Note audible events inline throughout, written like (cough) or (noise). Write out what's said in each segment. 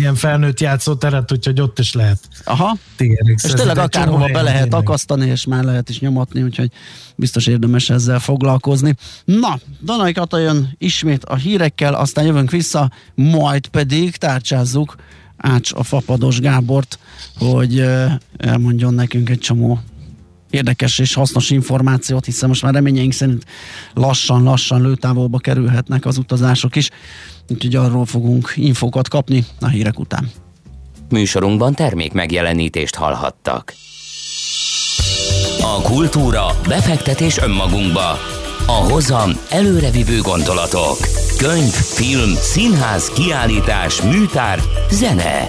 ilyen felnőtt játszóteret, úgyhogy ott is lehet. Aha. Tigerik, és tényleg akárhova be lehet tényleg. akasztani, és már lehet is nyomatni, úgyhogy biztos érdemes ezzel foglalkozni. Na, Danai Kata jön ismét a hírekkel, aztán jövünk vissza, majd pedig tárcsázzuk Ács a Fapados Gábort, hogy elmondjon nekünk egy csomó érdekes és hasznos információt, hiszen most már reményeink szerint lassan-lassan lőtávolba kerülhetnek az utazások is, úgyhogy arról fogunk infókat kapni a hírek után. Műsorunkban termék megjelenítést hallhattak. A kultúra, befektetés önmagunkba. A hozam előrevívő gondolatok. Könyv, film, színház, kiállítás, műtár, zene.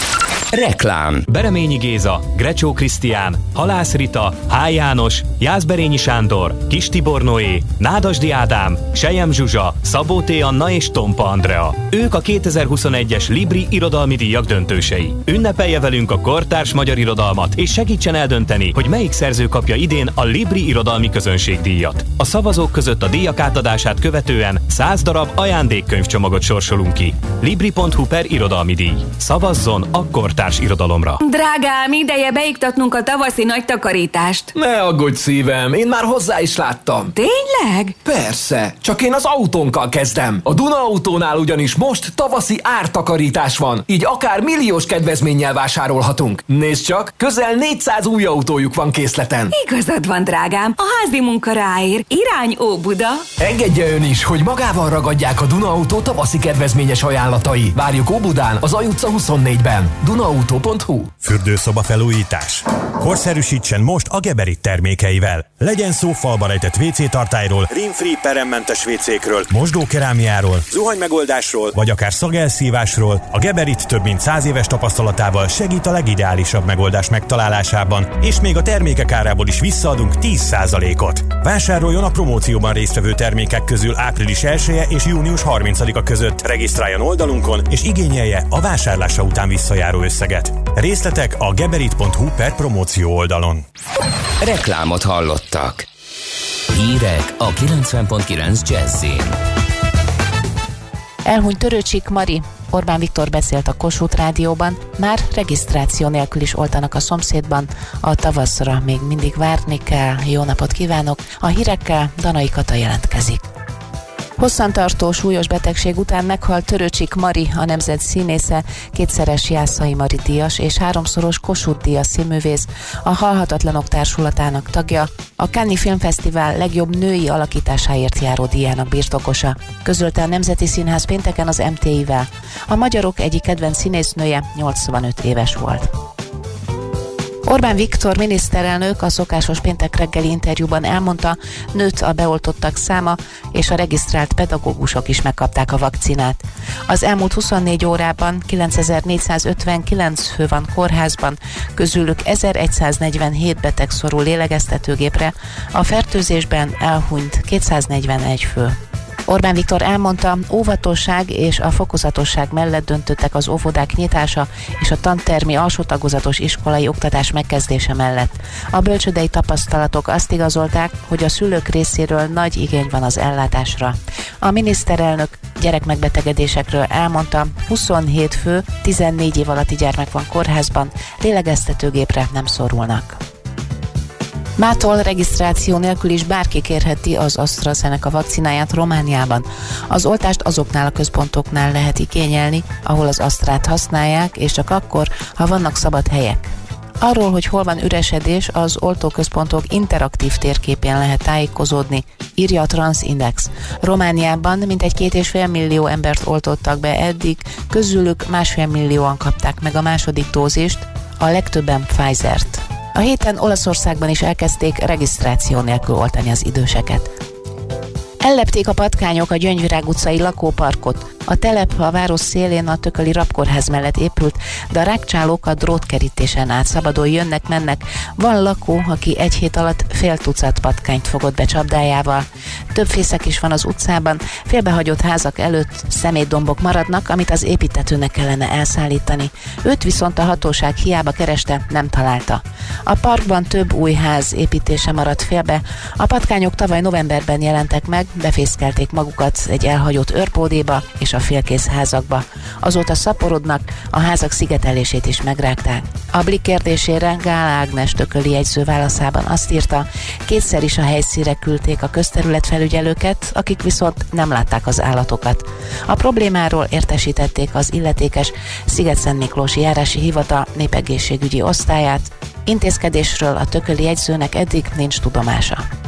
Reklám Bereményi Géza, Grecsó Krisztián, Halász Rita, H. János, Jászberényi Sándor, Kis Tibor Noé, Nádasdi Ádám, Sejem Zsuzsa, Szabó T. Anna és Tompa Andrea. Ők a 2021-es Libri irodalmi díjak döntősei. Ünnepelje velünk a kortárs magyar irodalmat, és segítsen eldönteni, hogy melyik szerző kapja idén a Libri irodalmi közönségdíjat. A szavazók között a díjak átadását követően 100 darab ajándékkönyvcsomagot sorsolunk ki. Libri.hu per irodalmi díj. Szavazzon a kortárs kortárs irodalomra. Drágám, ideje beiktatnunk a tavaszi nagy takarítást. Ne aggódj szívem, én már hozzá is láttam. Tényleg? Persze, csak én az autónkkal kezdem. A Duna autónál ugyanis most tavaszi ártakarítás van, így akár milliós kedvezménnyel vásárolhatunk. Nézd csak, közel 400 új autójuk van készleten. Igazad van, drágám, a házi munka ráér. Irány Óbuda. Engedje ön is, hogy magával ragadják a Duna autó tavaszi kedvezményes ajánlatai. Várjuk Óbudán, az Aj utca 24-ben. Duna Autó.hu Fürdőszoba felújítás. Korszerűsítsen most a Geberit termékeivel. Legyen szó falba rejtett WC tartályról, rimfree peremmentes WC-kről, mosdókerámiáról, zuhanymegoldásról, vagy akár szagelszívásról, a Geberit több mint száz éves tapasztalatával segít a legideálisabb megoldás megtalálásában, és még a termékek árából is visszaadunk 10%-ot. Vásároljon a promócióban résztvevő termékek közül április 1 -e és június 30-a között. Regisztráljon oldalunkon, és igényelje a vásárlása után visszajáró összeget. Részletek a geberit.hu per promóció oldalon. Reklámot hallottak. Hírek a 90.9 Jazzin. Elhunyt Törőcsik Mari, Orbán Viktor beszélt a Kossuth Rádióban, már regisztráció nélkül is oltanak a szomszédban, a tavaszra még mindig várni kell. Jó napot kívánok! A hírekkel Danai Kata jelentkezik. Hosszantartó súlyos betegség után meghalt Törőcsik Mari, a nemzet színésze, kétszeres Jászai Mari díjas és háromszoros Kossuth díjas színművész, a Halhatatlanok Társulatának tagja, a Cannes Filmfesztivál legjobb női alakításáért járó díjának birtokosa. Közölte a Nemzeti Színház pénteken az MTI-vel. A magyarok egyik kedvenc színésznője 85 éves volt. Orbán Viktor miniszterelnök a szokásos péntek reggeli interjúban elmondta, nőtt a beoltottak száma, és a regisztrált pedagógusok is megkapták a vakcinát. Az elmúlt 24 órában 9459 fő van kórházban, közülük 1147 beteg szorul lélegeztetőgépre, a fertőzésben elhunyt 241 fő. Orbán Viktor elmondta, óvatosság és a fokozatosság mellett döntöttek az óvodák nyitása és a tantermi alsó tagozatos iskolai oktatás megkezdése mellett. A bölcsödei tapasztalatok azt igazolták, hogy a szülők részéről nagy igény van az ellátásra. A miniszterelnök gyerekmegbetegedésekről elmondta, 27 fő, 14 év alatti gyermek van kórházban, lélegeztetőgépre nem szorulnak. Mától regisztráció nélkül is bárki kérheti az AstraZeneca vakcináját Romániában. Az oltást azoknál a központoknál lehet igényelni, ahol az Astrát használják, és csak akkor, ha vannak szabad helyek. Arról, hogy hol van üresedés, az oltóközpontok interaktív térképén lehet tájékozódni, írja a Transindex. Romániában mintegy két és fél millió embert oltottak be eddig, közülük másfél millióan kapták meg a második dózist, a legtöbben Pfizer-t. A héten Olaszországban is elkezdték regisztráció nélkül oltani az időseket. Ellepték a patkányok a Gyöngyvirág utcai lakóparkot. A telep a város szélén a tököli rapkórház mellett épült, de a rákcsálók a drótkerítésen át szabadon jönnek-mennek. Van lakó, aki egy hét alatt fél tucat patkányt fogott be csapdájával. Több fészek is van az utcában, félbehagyott házak előtt szemétdombok maradnak, amit az építetőnek kellene elszállítani. Őt viszont a hatóság hiába kereste, nem találta. A parkban több új ház építése maradt félbe. A patkányok tavaly novemberben jelentek meg, befészkelték magukat egy elhagyott őrpódéba és a félkész házakba. Azóta szaporodnak, a házak szigetelését is megrágták. A Blik kérdésére Gál Ágnes tököli jegyző válaszában azt írta, kétszer is a helyszíre küldték a közterületfelügyelőket, akik viszont nem látták az állatokat. A problémáról értesítették az illetékes Sziget-Szent Miklósi járási hivatal népegészségügyi osztályát, intézkedésről a tököli jegyzőnek eddig nincs tudomása.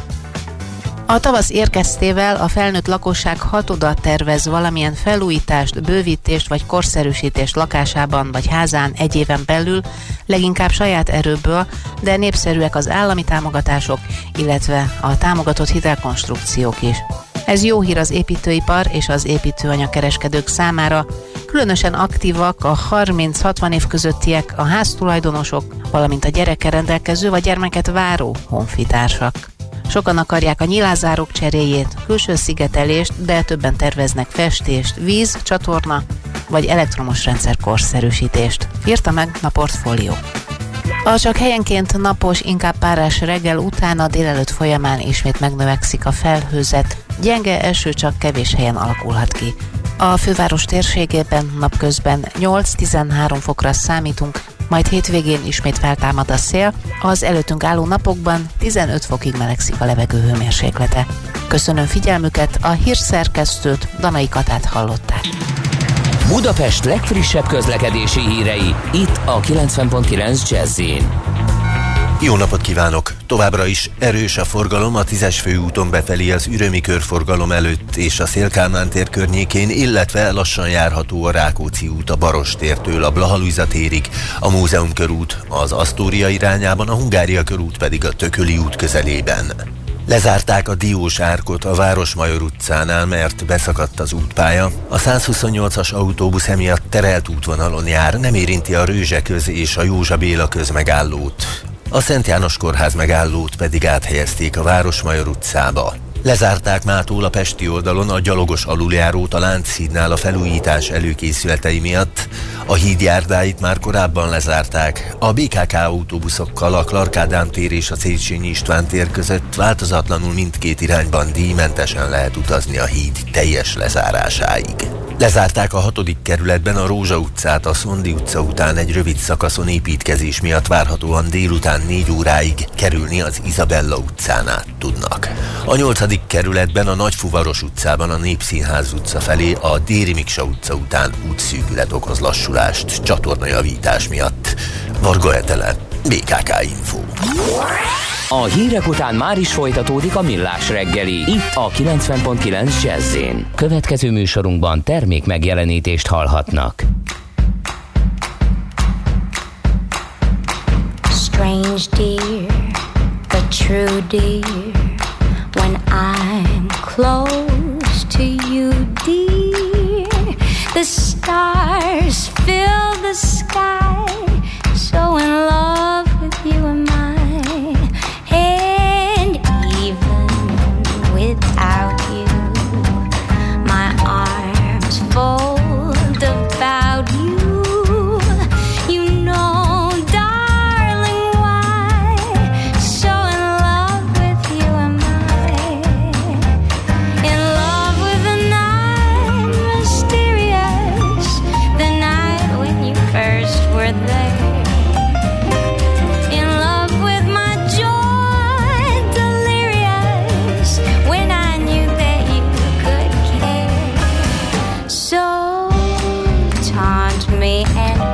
A tavasz érkeztével a felnőtt lakosság hatoda tervez valamilyen felújítást, bővítést vagy korszerűsítést lakásában vagy házán egy éven belül, leginkább saját erőből, de népszerűek az állami támogatások, illetve a támogatott hitelkonstrukciók is. Ez jó hír az építőipar és az építőanyagkereskedők számára, különösen aktívak a 30-60 év közöttiek, a háztulajdonosok, valamint a gyerekkel rendelkező vagy gyermeket váró honfitársak. Sokan akarják a nyilázárok cseréjét, külső szigetelést, de többen terveznek festést, víz, csatorna vagy elektromos rendszer korszerűsítést. Írta meg a portfólió. A csak helyenként napos, inkább párás reggel után a délelőtt folyamán ismét megnövekszik a felhőzet, gyenge eső csak kevés helyen alakulhat ki. A főváros térségében napközben 8-13 fokra számítunk, majd hétvégén ismét feltámad a szél, az előttünk álló napokban 15 fokig melegszik a levegő hőmérséklete. Köszönöm figyelmüket, a hírszerkesztőt, Danai Katát hallották. Budapest legfrissebb közlekedési hírei, itt a 90.9 jazz jó napot kívánok! Továbbra is erős a forgalom a 10-es főúton befelé az ürömi körforgalom előtt és a Szélkálmán tér környékén, illetve lassan járható a Rákóczi út a Baros tértől a Blahalújza térig, a Múzeum körút az Asztória irányában, a Hungária körút pedig a Tököli út közelében. Lezárták a Diós árkot a Városmajor utcánál, mert beszakadt az útpálya. A 128-as autóbusz emiatt terelt útvonalon jár, nem érinti a Rőzseköz és a Józsa Béla közmegállót. A Szent János Kórház megállót pedig áthelyezték a Városmajor utcába. Lezárták mától a Pesti oldalon a gyalogos aluljárót a Lánchídnál a felújítás előkészületei miatt. A híd járdáit már korábban lezárták. A BKK autóbuszokkal a Klarkádám tér és a Széchenyi István tér között változatlanul mindkét irányban díjmentesen lehet utazni a híd teljes lezárásáig. Lezárták a hatodik kerületben a Rózsa utcát a Szondi utca után egy rövid szakaszon építkezés miatt várhatóan délután négy óráig kerülni az Izabella utcán át tudnak. A nyolcadik kerületben a Nagyfuvaros utcában a Népszínház utca felé a Déri Miksa utca után útszűkület okoz lassulást csatornajavítás miatt. Varga Etele, BKK Info. A hírek után már is folytatódik a millás reggeli. Itt a 90.9 jazz Következő műsorunkban termék megjelenítést hallhatnak. Strange dear, but true dear When I'm close to you dear The stars fill the sky So in love with you and around me and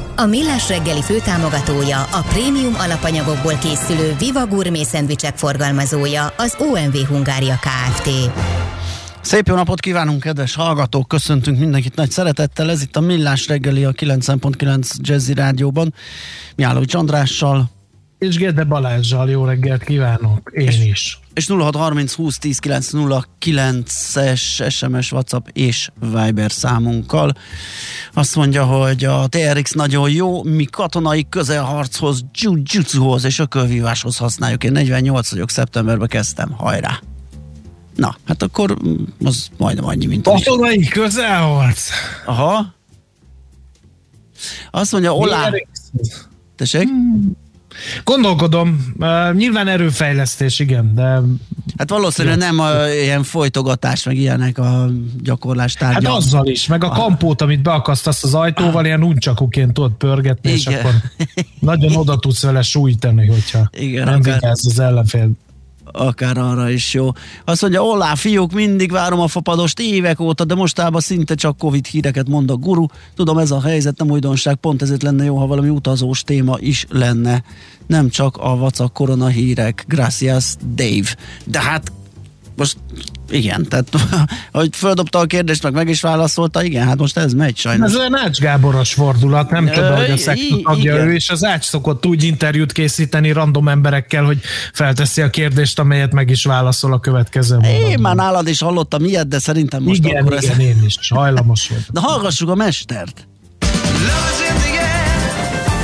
A Millás reggeli főtámogatója, a prémium alapanyagokból készülő Viva Gourmet szendvicsek forgalmazója, az OMV Hungária Kft. Szép jó napot kívánunk, kedves hallgatók! Köszöntünk mindenkit nagy szeretettel. Ez itt a Millás reggeli a 9.9 Jazzy Rádióban. Miállói Andrással. És Gede Balázsjal jó reggelt kívánok, én és, is. És 0630 20 10 909-es SMS, WhatsApp és Viber számunkkal. Azt mondja, hogy a TRX nagyon jó, mi katonai közelharchoz, jiu-jitsuhoz és ökölvíváshoz használjuk. Én 48 vagyok, szeptemberben kezdtem, hajrá! Na, hát akkor az majdnem annyi, mint... Katonai közelharc! Aha. Azt mondja, Olá... Tessék? Hmm. Gondolkodom, uh, nyilván erőfejlesztés, igen, de... Hát valószínűleg nem a, ilyen folytogatás, meg ilyenek a gyakorlás tárgya. Hát azzal is, meg a kampót, amit beakasztasz az ajtóval, ilyen uncsakuként tudod pörgetni, igen. és akkor nagyon oda tudsz vele sújtani, hogyha igen, nem akár... vigyázz az ellenfél akár arra is jó. Azt mondja, olá, fiúk, mindig várom a fapadost évek óta, de mostában szinte csak Covid híreket mond a guru. Tudom, ez a helyzet nem újdonság, pont ezért lenne jó, ha valami utazós téma is lenne. Nem csak a vacak korona hírek. Gracias, Dave. De hát most igen, tehát (laughs) hogy földobta a kérdést, meg meg is válaszolta, igen, hát most ez megy sajnos. Ez olyan Ács Gáboros fordulat, nem csoda, hogy a szektor tagja ő, és az Ács szokott úgy interjút készíteni random emberekkel, hogy felteszi a kérdést, amelyet meg is válaszol a következő mondatban. Én már nálad is hallottam ilyet, de szerintem most igen, akkor igen, ez... én is, hajlamos (laughs) vagyok. De hallgassuk a mestert.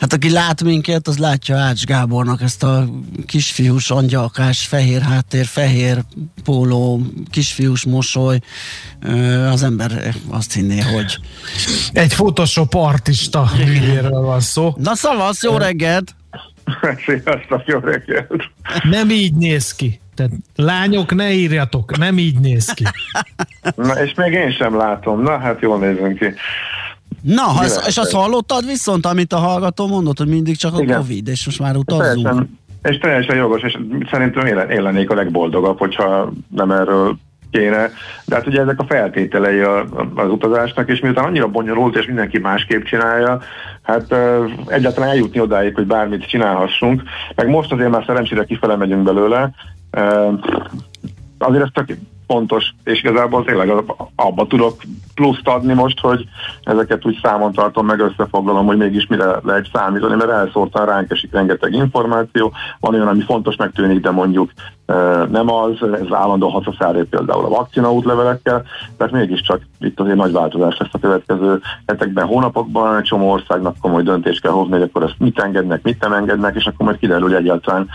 Hát aki lát minket, az látja Ács Gábornak ezt a kisfiús angyalkás, fehér háttér, fehér póló, kisfiús mosoly. Az ember azt hinné, hogy... Egy Photoshop artista művéről van szó. Na szavasz, jó reggelt! (laughs) Sziasztok, jó reggelt! Nem így néz ki. Tehát lányok, ne írjatok, nem így néz ki. (laughs) Na, és még én sem látom. Na, hát jól nézünk ki. Na, ha ez, és azt hallottad viszont, amit a hallgató mondott, hogy mindig csak a Igen. Covid, és most már utazzunk. Teljesen, és teljesen jogos, és szerintem én, én lennék a legboldogabb, hogyha nem erről kéne. De hát ugye ezek a feltételei a, az utazásnak, és miután annyira bonyolult, és mindenki másképp csinálja, hát egyáltalán eljutni odáig, hogy bármit csinálhassunk. Meg most azért már szerencsére kifele megyünk belőle, azért ez tök fontos, és igazából tényleg abba tudok pluszt adni most, hogy ezeket úgy számon tartom, meg összefoglalom, hogy mégis mire lehet számítani, mert elszórtan ránk esik rengeteg információ, van olyan, ami fontos megtűnik, de mondjuk nem az, ez állandó hacaszállé például a vakcina útlevelekkel, tehát mégiscsak itt azért nagy változás lesz a következő hetekben, hónapokban, egy csomó országnak komoly döntést kell hozni, hogy akkor ezt mit engednek, mit nem engednek, és akkor majd kiderül, hogy egyáltalán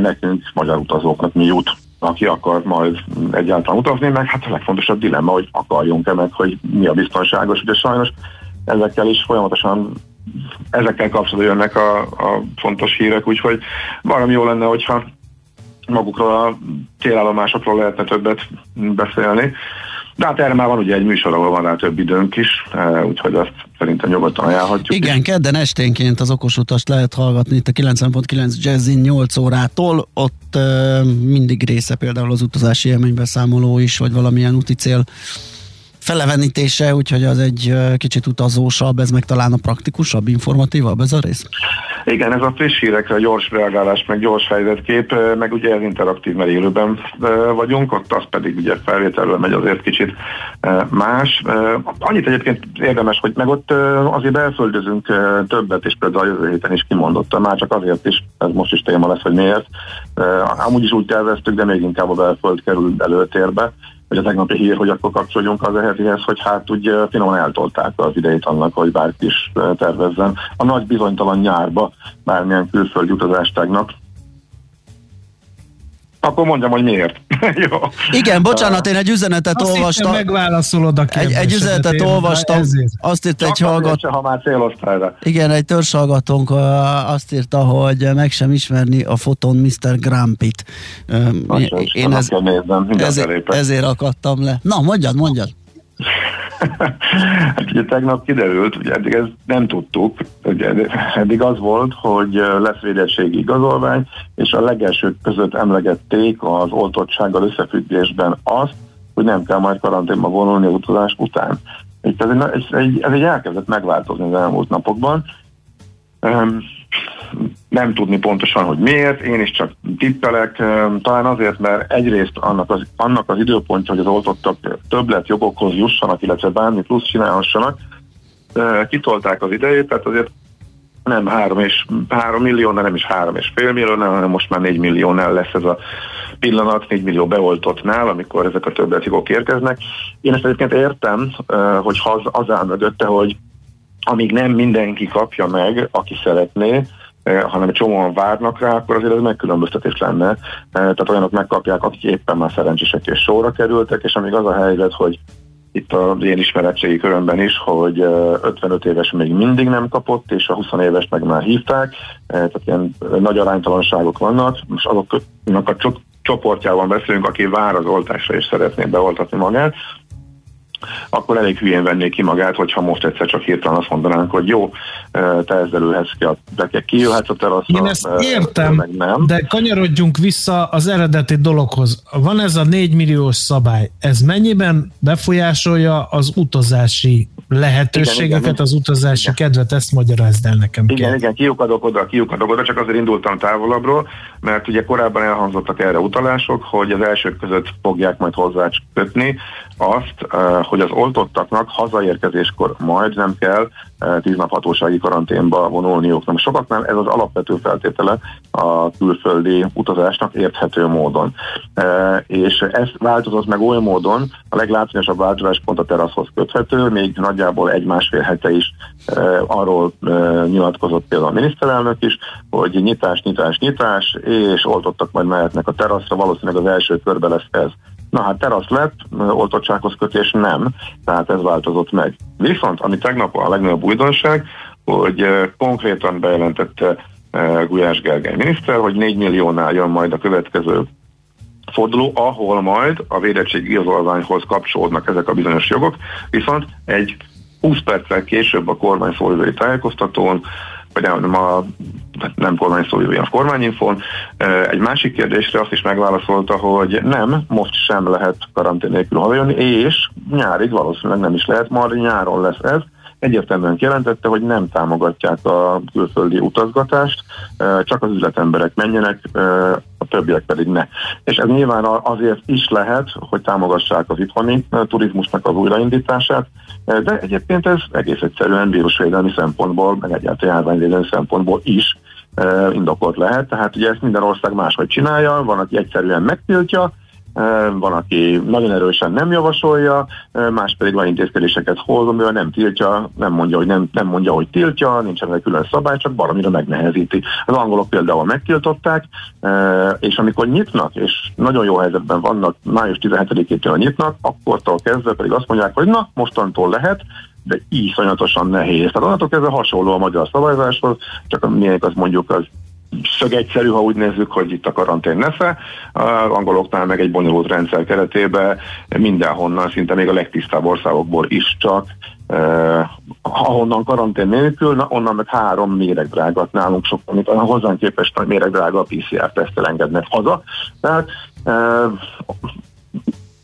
nekünk, magyar utazóknak mi jut aki akar majd egyáltalán utazni, meg hát a legfontosabb dilemma, hogy akarjunk-e meg, hogy mi a biztonságos. Ugye sajnos ezekkel is folyamatosan ezekkel kapcsolatban jönnek a, a fontos hírek, úgyhogy valami jó lenne, hogyha magukról a télállomásokról lehetne többet beszélni. De hát erre már van ugye egy műsor, ahol van rá több időnk is, e, úgyhogy azt szerintem nyugodtan ajánlhatjuk. Igen, is. kedden esténként az okos utast lehet hallgatni itt a 90.9 Jazzin 8 órától, ott uh, mindig része például az utazási élménybeszámoló is, vagy valamilyen úti cél felevenítése, úgyhogy az egy kicsit utazósabb, ez meg talán a praktikusabb, informatívabb ez a rész? Igen, ez a friss hírekre gyors reagálás, meg gyors helyzetkép, meg ugye ez interaktív, mert élőben vagyunk, ott az pedig ugye felvételről megy azért kicsit más. Annyit egyébként érdemes, hogy meg ott azért belföldözünk többet, és például a jövő héten is kimondottam, már csak azért is, ez most is téma lesz, hogy miért. Amúgy is úgy terveztük, de még inkább a belföld kerül előtérbe hogy a tegnapi hír, hogy akkor kapcsoljunk az ehetihez, hogy hát úgy finoman eltolták az idejét annak, hogy bárki is tervezzen. A nagy bizonytalan nyárba bármilyen külföldi utazástagnak akkor mondjam, hogy miért. (laughs) Jó. Igen, bocsánat, én egy üzenetet azt olvastam. megválaszolod a egy, egy üzenetet olvastam, ezért. azt írt egy hallgató. ha már Igen, egy törzshallgatónk azt írta, hogy meg sem ismerni a foton Mr. Grumpit. Én, én ez, ezért, ezért akadtam le. Na, mondjad, mondjad. Hát ugye tegnap kiderült, ugye eddig ezt nem tudtuk, ugye eddig az volt, hogy lesz védettségi igazolvány, és a legelsők között emlegették az oltottsággal összefüggésben azt, hogy nem kell majd karanténba vonulni a utazás után. Itt ez egy, ez egy, ez egy elkezdett megváltozni az elmúlt napokban nem tudni pontosan, hogy miért, én is csak tippelek, talán azért, mert egyrészt annak az, annak az időpontja, hogy az oltottak többlet jogokhoz jussanak, illetve bármi plusz csinálhassanak, kitolták az idejét, tehát azért nem 3, és 3 millió, de nem is 3 és fél millió, hanem most már 4 milliónál lesz ez a pillanat, 4 millió beoltottnál, amikor ezek a többletjogok érkeznek. Én ezt egyébként értem, hogy az, az áll mögötte, hogy amíg nem mindenki kapja meg, aki szeretné, hanem egy csomóan várnak rá, akkor azért ez megkülönböztetés lenne. Eh, tehát olyanok megkapják, akik éppen már szerencsések és sorra kerültek, és amíg az a helyzet, hogy itt az én ismeretségi körömben is, hogy 55 eh, éves még mindig nem kapott, és a 20 éves meg már hívták, tehát ilyen nagy aránytalanságok vannak, most azoknak a csoportjában beszélünk, aki vár az oltásra és szeretné beoltatni magát, akkor elég hülyén vennék ki magát, hogyha most egyszer csak hirtelen azt mondanánk, hogy jó, te ezzel ülhetsz ki, a, de kijöhetsz a teraszra. Én ezt értem, meg nem. de kanyarodjunk vissza az eredeti dologhoz. Van ez a 4 milliós szabály, ez mennyiben befolyásolja az utazási lehetőségeket, igen, igen, az utazási igen. kedvet, ezt magyarázd el nekem. Igen, kell. igen, kiukadok oda, kiukadok oda, csak azért indultam távolabbról, mert ugye korábban elhangzottak erre utalások, hogy az elsők között fogják majd hozzá kötni azt, hogy az oltottaknak hazaérkezéskor majd nem kell tíz nap hatósági karanténba vonulniuk. Nem sokaknál ez az alapvető feltétele a külföldi utazásnak érthető módon. És ez változott meg oly módon, a leglátványosabb változás pont a teraszhoz köthető, még nagyjából egy-másfél hete is arról nyilatkozott például a miniszterelnök is, hogy nyitás, nyitás, nyitás, és oltottak majd mehetnek a teraszra, valószínűleg az első körbe lesz ez. Na hát terasz lett, oltottsághoz kötés nem, tehát ez változott meg. Viszont, ami tegnap a legnagyobb újdonság, hogy konkrétan bejelentette Gulyás Gergely miniszter, hogy 4 milliónál jön majd a következő forduló, ahol majd a védettség igazolványhoz kapcsolódnak ezek a bizonyos jogok, viszont egy 20 perccel később a kormány szóvivői tájékoztatón vagy nem, a, nem kormány szó, a kormányinfon. Egy másik kérdésre azt is megválaszolta, hogy nem, most sem lehet karantén nélkül hazajönni, és nyárig valószínűleg nem is lehet, majd nyáron lesz ez, egyértelműen jelentette, hogy nem támogatják a külföldi utazgatást, csak az üzletemberek menjenek, a többiek pedig ne. És ez nyilván azért is lehet, hogy támogassák az itthoni turizmusnak az újraindítását, de egyébként ez egész egyszerűen vírusvédelmi szempontból, meg egyáltalán járványvédelmi szempontból is indokolt lehet. Tehát ugye ezt minden ország máshogy csinálja, van, aki egyszerűen megtiltja, van, aki nagyon erősen nem javasolja, más pedig van intézkedéseket hoz, amivel nem tiltja, nem mondja, hogy nem, nem mondja, hogy tiltja, nincsen egy külön szabály, csak valamire megnehezíti. Az angolok például megtiltották, és amikor nyitnak, és nagyon jó helyzetben vannak, május 17-től nyitnak, akkortól kezdve pedig azt mondják, hogy na, mostantól lehet, de iszonyatosan nehéz. Tehát onnantól kezdve hasonló a magyar szabályzáshoz, csak a miénk az mondjuk az szög egyszerű, ha úgy nézzük, hogy itt a karantén nesze. Angoloknál meg egy bonyolult rendszer keretében mindenhonnan, szinte még a legtisztább országokból is csak eh, ahonnan karantén nélkül, na, onnan meg három méregdrágat nálunk sok, amit hozzánk képest méregdrága a PCR-tesztel engednek haza. Tehát eh,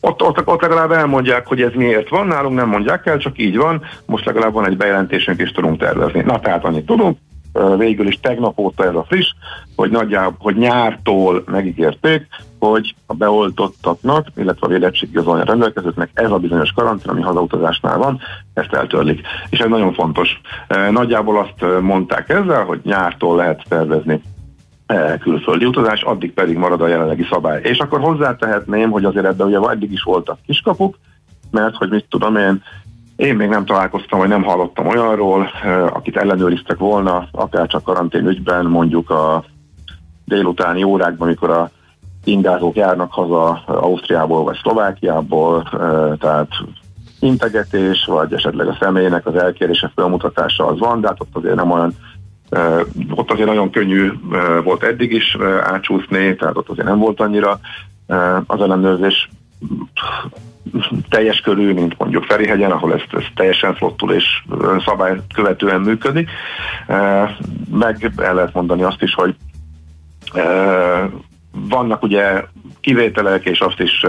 ott, ott, ott legalább elmondják, hogy ez miért van, nálunk nem mondják el, csak így van, most legalább van egy bejelentésünk, és tudunk tervezni. Na, tehát annyit tudunk, végül is tegnap óta ez a friss, hogy nagyjából, hogy nyártól megígérték, hogy a beoltottaknak, illetve a védettségigazolvány rendelkezőknek ez a bizonyos karantén, ami hazautazásnál van, ezt eltörlik. És ez nagyon fontos. Nagyjából azt mondták ezzel, hogy nyártól lehet tervezni külföldi utazás, addig pedig marad a jelenlegi szabály. És akkor hozzátehetném, hogy azért ebben ugye eddig is voltak kiskapuk, mert hogy mit tudom én, én még nem találkoztam, vagy nem hallottam olyanról, akit ellenőriztek volna, akár csak karantén ügyben, mondjuk a délutáni órákban, amikor a ingázók járnak haza Ausztriából vagy Szlovákiából, tehát integetés, vagy esetleg a személynek az elkérése felmutatása az van, de hát ott azért nem olyan ott azért nagyon könnyű volt eddig is átsúszni, tehát ott azért nem volt annyira az ellenőrzés teljes körül, mint mondjuk Ferihegyen, ahol ez, ez teljesen flottul és szabály követően működik. Meg el lehet mondani azt is, hogy vannak ugye kivételek, és azt is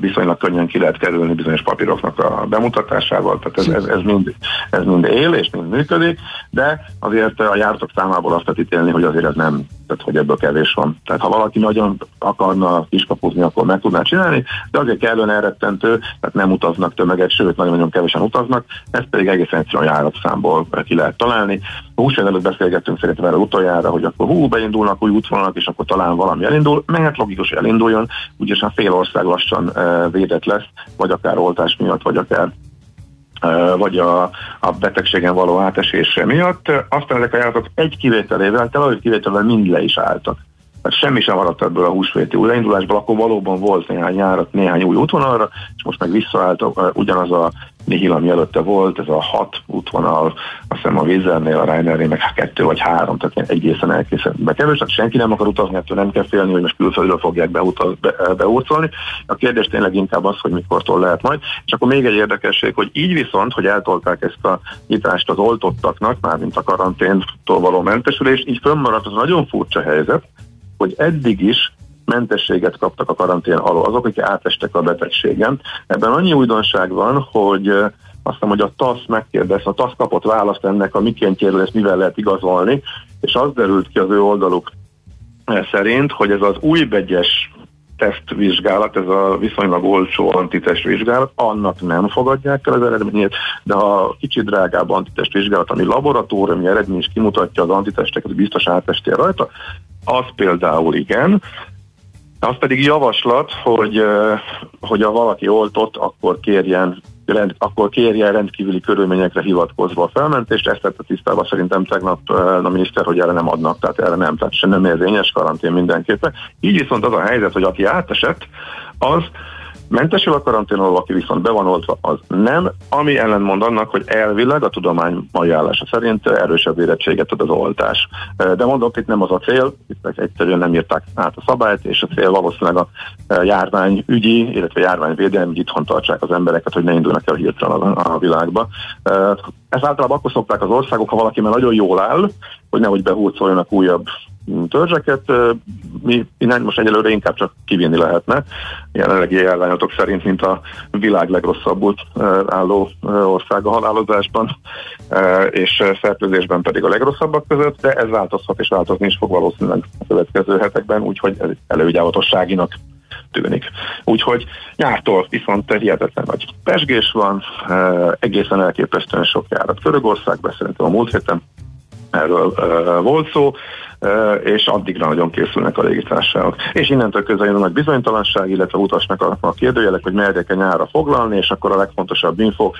viszonylag könnyen ki lehet kerülni bizonyos papíroknak a bemutatásával, tehát ez, ez, ez, mind, ez mind él és mind működik, de azért a jártok számából azt lehet ítélni, hogy azért ez nem, tehát hogy ebből kevés van. Tehát ha valaki nagyon akarna kiskapuzni, akkor meg tudná csinálni, de azért kellően elrettentő, tehát nem utaznak tömeget, sőt nagyon-nagyon kevesen utaznak, ezt pedig egészen egyszerűen járatszámból ki lehet találni. A húsvér előtt beszélgettünk szerintem erre utoljára, hogy akkor hú, beindulnak új útvonalak, és akkor talán valami elindul, mert logikus, hogy elinduljon, úgyis a fél ország lassan védett lesz, vagy akár oltás miatt, vagy akár vagy a, a betegségen való átesése miatt. Aztán ezek a járatok egy kivételével, te kivételével mind le is álltak. Tehát semmi sem maradt ebből a húsvéti újraindulásból, akkor valóban volt néhány járat, néhány új útvonalra, és most meg visszaállt ugyanaz a Nihil, ami előtte volt, ez a hat útvonal, azt hiszem a Vizernél, a Reinernél meg kettő vagy három, tehát egészen elkészítve kevés, tehát senki nem akar utazni, ettől nem kell félni, hogy most külföldről fogják beutaz, be, beurcolni. A kérdés tényleg inkább az, hogy mikortól lehet majd. És akkor még egy érdekesség, hogy így viszont, hogy eltolták ezt a nyitást az oltottaknak, mármint a karanténtól való mentesülés, így fönnmaradt az nagyon furcsa helyzet, hogy eddig is mentességet kaptak a karantén alól, azok, akik átestek a betegségen. Ebben annyi újdonság van, hogy azt hiszem, hogy a TASZ megkérdez, a TASZ kapott választ ennek a mikéntjéről, ezt mivel lehet igazolni, és az derült ki az ő oldaluk szerint, hogy ez az új begyes tesztvizsgálat, ez a viszonylag olcsó antitestvizsgálat, annak nem fogadják el az eredményét, de ha kicsit drágább antitestvizsgálat, ami laboratóriumi eredmény is kimutatja az antitesteket, hogy biztos átestél rajta, az például igen, az pedig javaslat, hogy, hogy a valaki oltott, akkor kérjen rend, akkor kérje rendkívüli körülményekre hivatkozva a felmentést, ezt tette tisztába szerintem tegnap a miniszter, hogy erre nem adnak, tehát erre nem, tehát sem nem érvényes karantén mindenképpen. Így viszont az a helyzet, hogy aki átesett, az Mentesül a karanténról, aki viszont be van oltva, az nem, ami ellenmond annak, hogy elvileg a tudomány mai állása szerint erősebb érettséget ad az oltás. De mondom, itt nem az a cél, itt egyszerűen nem írták át a szabályt, és a cél valószínűleg a járványügyi, illetve járványvédelmi, hogy itthon tartsák az embereket, hogy ne indulnak el hirtelen a, világba. Ez általában akkor szokták az országok, ha valaki már nagyon jól áll, hogy nehogy behúzoljanak újabb törzseket. Mi innen most egyelőre inkább csak kivinni lehetne, jelenlegi járványatok szerint, mint a világ legrosszabbul álló ország a halálozásban, és fertőzésben pedig a legrosszabbak között, de ez változhat és változni is fog valószínűleg a következő hetekben, úgyhogy ez elővigyávatosságinak tűnik. Úgyhogy nyártól viszont hihetetlen nagy pesgés van, egészen elképesztően sok járat Törögországban, szerintem a múlt héten erről volt szó, és addigra nagyon készülnek a légitársaságok. És innentől közel jön a nagy bizonytalanság, illetve utasnak a, a kérdőjelek, hogy melyek nyára foglalni, és akkor a legfontosabb info,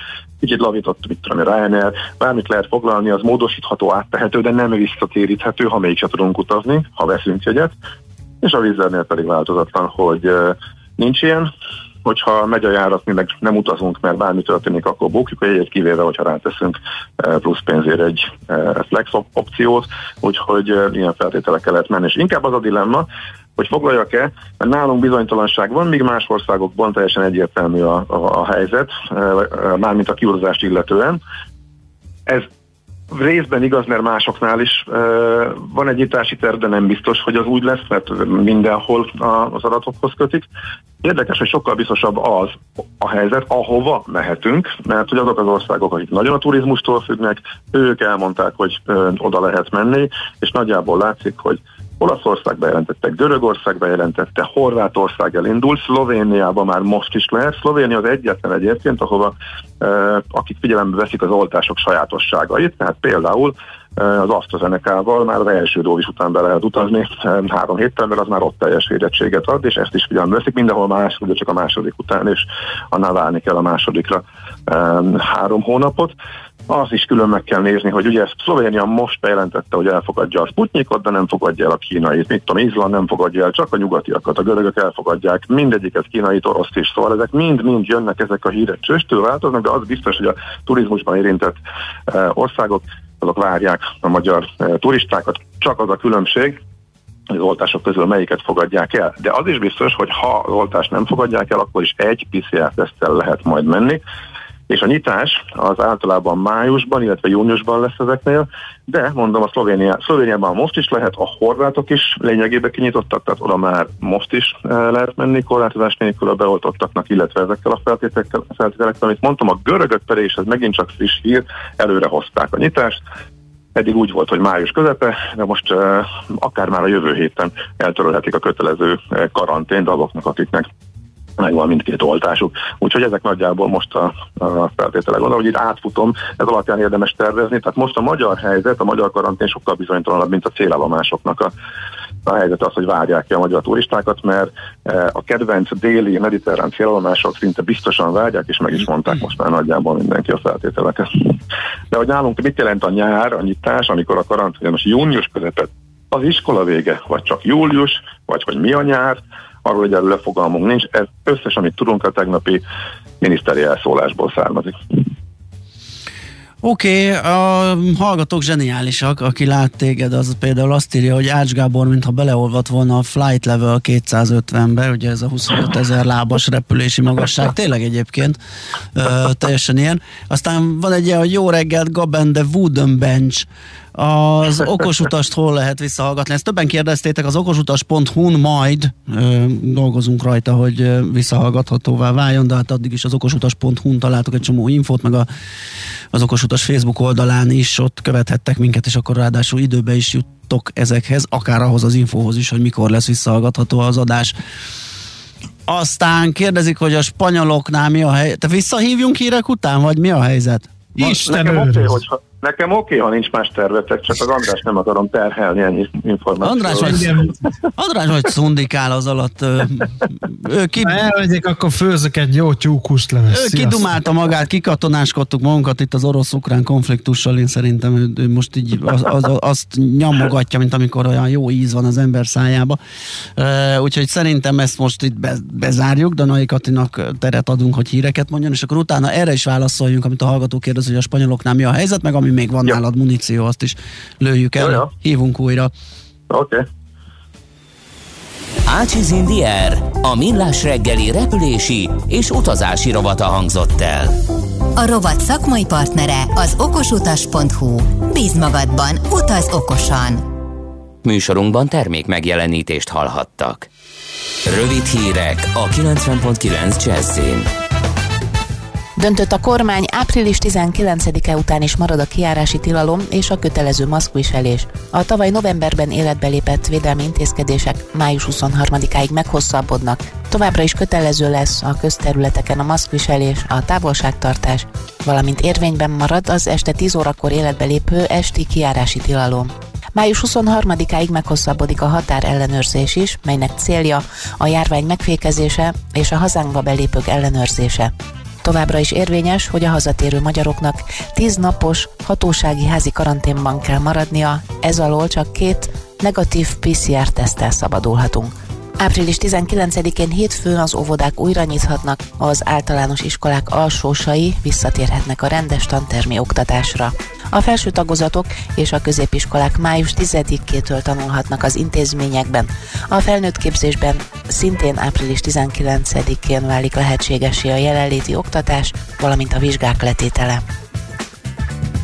kicsit lavított, mit tudom, Ryanair, bármit lehet foglalni, az módosítható, áttehető, de nem visszatéríthető, ha mégse tudunk utazni, ha veszünk jegyet, és a vízernél pedig változatlan, hogy nincs ilyen, hogyha megy a járat, mi meg nem utazunk, mert bármi történik, akkor bukjuk a jegyet, kivéve, hogyha ráteszünk eh, plusz pénzért egy eh, flex opciót, úgyhogy eh, ilyen feltételekkel lehet menni. És inkább az a dilemma, hogy foglaljak-e, mert nálunk bizonytalanság van, míg más országokban teljesen egyértelmű a, a, a helyzet, mármint a kiutazást illetően. Ez részben igaz, mert másoknál is van egy nyitási terv, de nem biztos, hogy az úgy lesz, mert mindenhol az adatokhoz kötik. Érdekes, hogy sokkal biztosabb az a helyzet, ahova mehetünk, mert hogy azok az országok, akik nagyon a turizmustól függnek, ők elmondták, hogy oda lehet menni, és nagyjából látszik, hogy Olaszország bejelentette, Görögország bejelentette, Horvátország elindult, Szlovéniában már most is lehet. Szlovénia az egyetlen egyébként, ahova eh, akik figyelembe veszik az oltások sajátosságait, tehát például eh, az AstraZeneca-val már az első dózis után be lehet utazni eh, három héttel, mert az már ott teljes védettséget ad, és ezt is figyelembe veszik, mindenhol más, ugye csak a második után, és annál válni kell a másodikra eh, három hónapot. Az is külön meg kell nézni, hogy ugye Szlovénia most bejelentette, hogy elfogadja a Sputnikot, de nem fogadja el a kínait. Mit tudom, Izland nem fogadja el, csak a nyugatiakat, a görögök elfogadják, mindegyiket kínai, orosz is. Szóval ezek mind-mind jönnek ezek a hírek csöstől változnak, de az biztos, hogy a turizmusban érintett e, országok azok várják a magyar e, turistákat. Csak az a különbség, az oltások közül melyiket fogadják el. De az is biztos, hogy ha az oltást nem fogadják el, akkor is egy PCR-tesztel lehet majd menni, és a nyitás az általában májusban, illetve júniusban lesz ezeknél, de mondom, a Szlovénia, Szlovéniában most is lehet, a horvátok is lényegében kinyitottak, tehát oda már most is eh, lehet menni korlátozás nélkül a beoltottaknak, illetve ezekkel a feltételekkel, feltételekkel amit mondtam, a görögök pedig, és ez megint csak friss hír, előre hozták a nyitást, Eddig úgy volt, hogy május közepe, de most uh, akár már a jövő héten eltörölhetik a kötelező uh, karantént azoknak, akiknek megvan mindkét oltásuk. Úgyhogy ezek nagyjából most a, a feltételek. Gondolom, hogy itt átfutom, ez alapján érdemes tervezni. Tehát most a magyar helyzet, a magyar karantén sokkal bizonytalanabb, mint a célállomásoknak a, a helyzet az, hogy várják ki a magyar turistákat, mert e, a kedvenc déli mediterrán célállomások szinte biztosan várják, és meg is mondták most már nagyjából mindenki a feltételeket. De hogy nálunk mit jelent a nyár, a nyitás, amikor a karantén most június közepet az iskola vége, vagy csak július, vagy hogy mi a nyár, arról egyelőre fogalmunk nincs. Ez összes, amit tudunk a tegnapi miniszteri elszólásból származik. Oké, okay, a hallgatók zseniálisak, aki lát téged, az például azt írja, hogy Ács Gábor, mintha beleolvat volna a flight level 250-be, ugye ez a 25 ezer lábas repülési magasság, tényleg egyébként ö, teljesen ilyen. Aztán van egy ilyen, hogy jó reggelt, Gaben de Wooden Bench, az okosutast hol lehet visszahallgatni? Ezt többen kérdeztétek, az okosutas.hu-n majd ö, dolgozunk rajta, hogy visszahallgathatóvá váljon, de hát addig is az okosutas.hu-n találtok egy csomó infót, meg a, az okosutas Facebook oldalán is ott követhettek minket, és akkor ráadásul időbe is juttok ezekhez, akár ahhoz az infóhoz is, hogy mikor lesz visszahallgatható az adás. Aztán kérdezik, hogy a spanyoloknál mi a helyzet. Te visszahívjunk hírek után, vagy mi a helyzet? Isten Nekem oké, hogyha, Nekem oké, okay, ha nincs más tervetek, csak az András nem akarom terhelni ennyi információt. András vagy, András vagy szundikál az alatt. Ő ki... Ha elmegyek, akkor főzök egy jó tyúkust leves. Ő kidumálta magát, kikatonáskodtuk magunkat itt az orosz-ukrán konfliktussal, én szerintem ő, ő most így az, az, azt nyomogatja, mint amikor olyan jó íz van az ember szájába. Úgyhogy szerintem ezt most itt be, bezárjuk, de Nai Katinak teret adunk, hogy híreket mondjon, és akkor utána erre is válaszoljunk, amit a hallgató kérdez, hogy a spanyoloknál mi a helyzet, meg ami még van ja. nálad muníció, azt is lőjük el, ja, ja. hívunk újra. Oké. Okay. Ácsiz Indier, a millás reggeli repülési és utazási rovata hangzott el. A rovat szakmai partnere az okosutas.hu. Bíz magadban, utaz okosan! Műsorunkban termék megjelenítést hallhattak. Rövid hírek a 90.9 Jazzin. Döntött a kormány, április 19-e után is marad a kiárási tilalom és a kötelező maszkviselés. A tavaly novemberben életbe lépett védelmi intézkedések május 23-áig meghosszabbodnak. Továbbra is kötelező lesz a közterületeken a maszkviselés, a távolságtartás, valamint érvényben marad az este 10 órakor életbe lépő esti kiárási tilalom. Május 23-áig meghosszabbodik a határ ellenőrzés is, melynek célja a járvány megfékezése és a hazánkba belépők ellenőrzése. Továbbra is érvényes, hogy a hazatérő magyaroknak 10 napos hatósági házi karanténban kell maradnia, ez alól csak két negatív PCR-tesztel szabadulhatunk. Április 19-én hétfőn az óvodák újra nyithatnak, az általános iskolák alsósai visszatérhetnek a rendes tantermi oktatásra. A felső tagozatok és a középiskolák május 10-től tanulhatnak az intézményekben. A felnőtt képzésben szintén április 19-én válik lehetségesé a jelenléti oktatás, valamint a vizsgák letétele.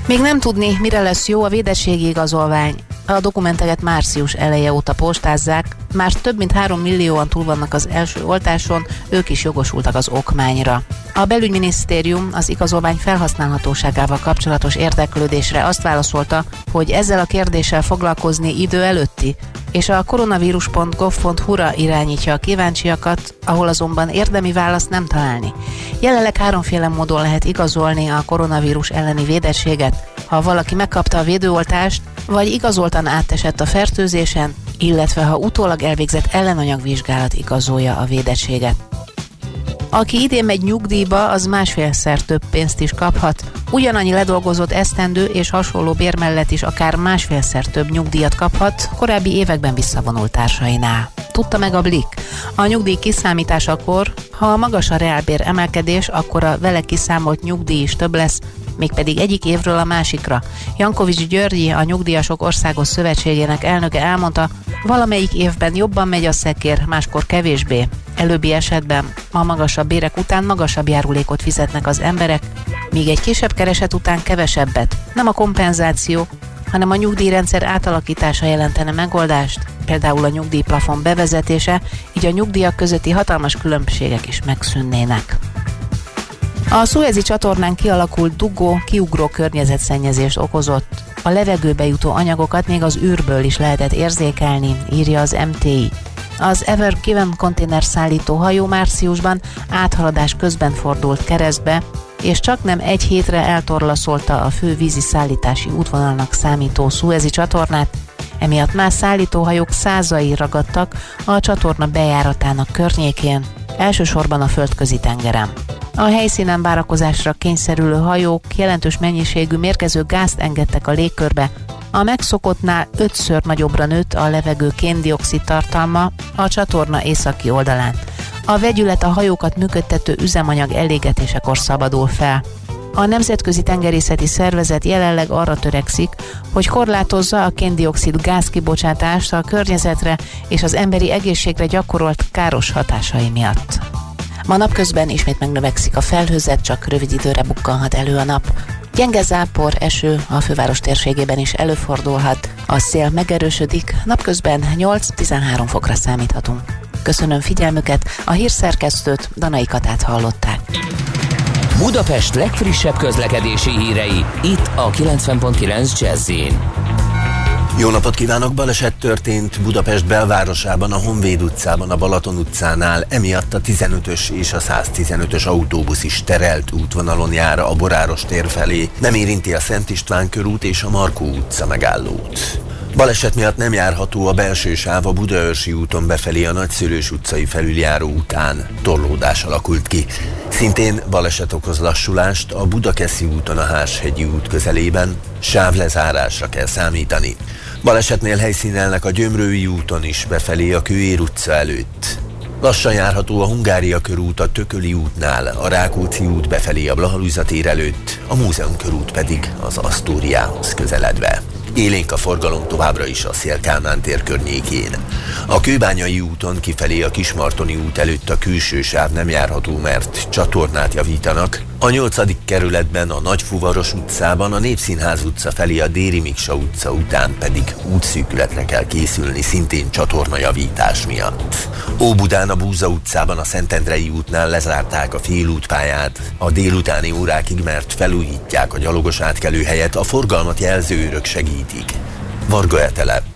Még nem tudni, mire lesz jó a védettségi igazolvány. A dokumenteket március eleje óta postázzák, már több mint 3 millióan túl vannak az első oltáson, ők is jogosultak az okmányra. A belügyminisztérium az igazolvány felhasználhatóságával kapcsolatos érdeklődésre azt válaszolta, hogy ezzel a kérdéssel foglalkozni idő előtti, és a koronavírus.gov.hu-ra irányítja a kíváncsiakat, ahol azonban érdemi választ nem találni. Jelenleg háromféle módon lehet igazolni a koronavírus elleni védettséget. Ha valaki megkapta a védőoltást, vagy igazoltan átesett a fertőzésen, illetve ha utólag elvégzett ellenanyagvizsgálat igazolja a védettséget. Aki idén megy nyugdíjba, az másfélszer több pénzt is kaphat. Ugyanannyi ledolgozott esztendő és hasonló bér mellett is akár másfélszer több nyugdíjat kaphat korábbi években visszavonult társainál. Tudta meg a Blik. A nyugdíj kiszámításakor, ha magas a reálbér emelkedés, akkor a vele kiszámolt nyugdíj is több lesz, mégpedig egyik évről a másikra. Jankovics Györgyi, a Nyugdíjasok Országos Szövetségének elnöke elmondta, valamelyik évben jobban megy a szekér, máskor kevésbé. Előbbi esetben a magasabb bérek után magasabb járulékot fizetnek az emberek, míg egy kisebb kereset után kevesebbet. Nem a kompenzáció, hanem a nyugdíjrendszer átalakítása jelentene megoldást, például a nyugdíjplafon bevezetése, így a nyugdíjak közötti hatalmas különbségek is megszűnnének. A Suezi csatornán kialakult dugó kiugró környezetszennyezést okozott. A levegőbe jutó anyagokat még az űrből is lehetett érzékelni, írja az MTI. Az Ever Given konténer szállító hajó márciusban áthaladás közben fordult keresztbe, és csak nem egy hétre eltorlaszolta a fő vízi szállítási útvonalnak számító Suezi csatornát, emiatt más szállítóhajók százai ragadtak a csatorna bejáratának környékén, elsősorban a földközi tengeren. A helyszínen várakozásra kényszerülő hajók jelentős mennyiségű mérgező gázt engedtek a légkörbe, a megszokottnál ötször nagyobbra nőtt a levegő kéndioxid tartalma a csatorna északi oldalán. A vegyület a hajókat működtető üzemanyag elégetésekor szabadul fel. A Nemzetközi Tengerészeti Szervezet jelenleg arra törekszik, hogy korlátozza a kéndioxid gázkibocsátást a környezetre és az emberi egészségre gyakorolt káros hatásai miatt. Ma napközben ismét megnövekszik a felhőzet, csak rövid időre bukkanhat elő a nap. Gyenge zápor, eső a főváros térségében is előfordulhat. A szél megerősödik, napközben 8-13 fokra számíthatunk. Köszönöm figyelmüket, a hírszerkesztőt Danai Katát hallották. Budapest legfrissebb közlekedési hírei, itt a 90.9 jazz jó napot kívánok! Baleset történt Budapest belvárosában, a Honvéd utcában, a Balaton utcánál. Emiatt a 15-ös és a 115-ös autóbusz is terelt útvonalon jár a Boráros tér felé. Nem érinti a Szent István körút és a Markó utca megállót. Baleset miatt nem járható a belső sáv a Budaörsi úton befelé a Nagyszülős utcai felüljáró után. Torlódás alakult ki. Szintén baleset okoz lassulást a Budakeszi úton a Hárshegyi út közelében. Sávlezárásra kell számítani. Balesetnél helyszínelnek a Gyömrői úton is befelé a Kőér utca előtt. Lassan járható a Hungária körút a Tököli útnál, a Rákóczi út befelé a Blahalúza tér előtt, a Múzeum körút pedig az Asztóriához közeledve. Élénk a forgalom továbbra is a Szélkálmán tér környékén. A Kőbányai úton kifelé a Kismartoni út előtt a külső sáv nem járható, mert csatornát javítanak. A 8. kerületben a Nagyfuvaros utcában, a Népszínház utca felé a Déri Miksa utca után pedig útszűkületre kell készülni szintén csatornajavítás miatt. Óbudán a Búza utcában a Szentendrei útnál lezárták a félútpályát a délutáni órákig, mert felújítják a gyalogos átkelő helyet, a forgalmat jelzőrök segítik. Varga Etele,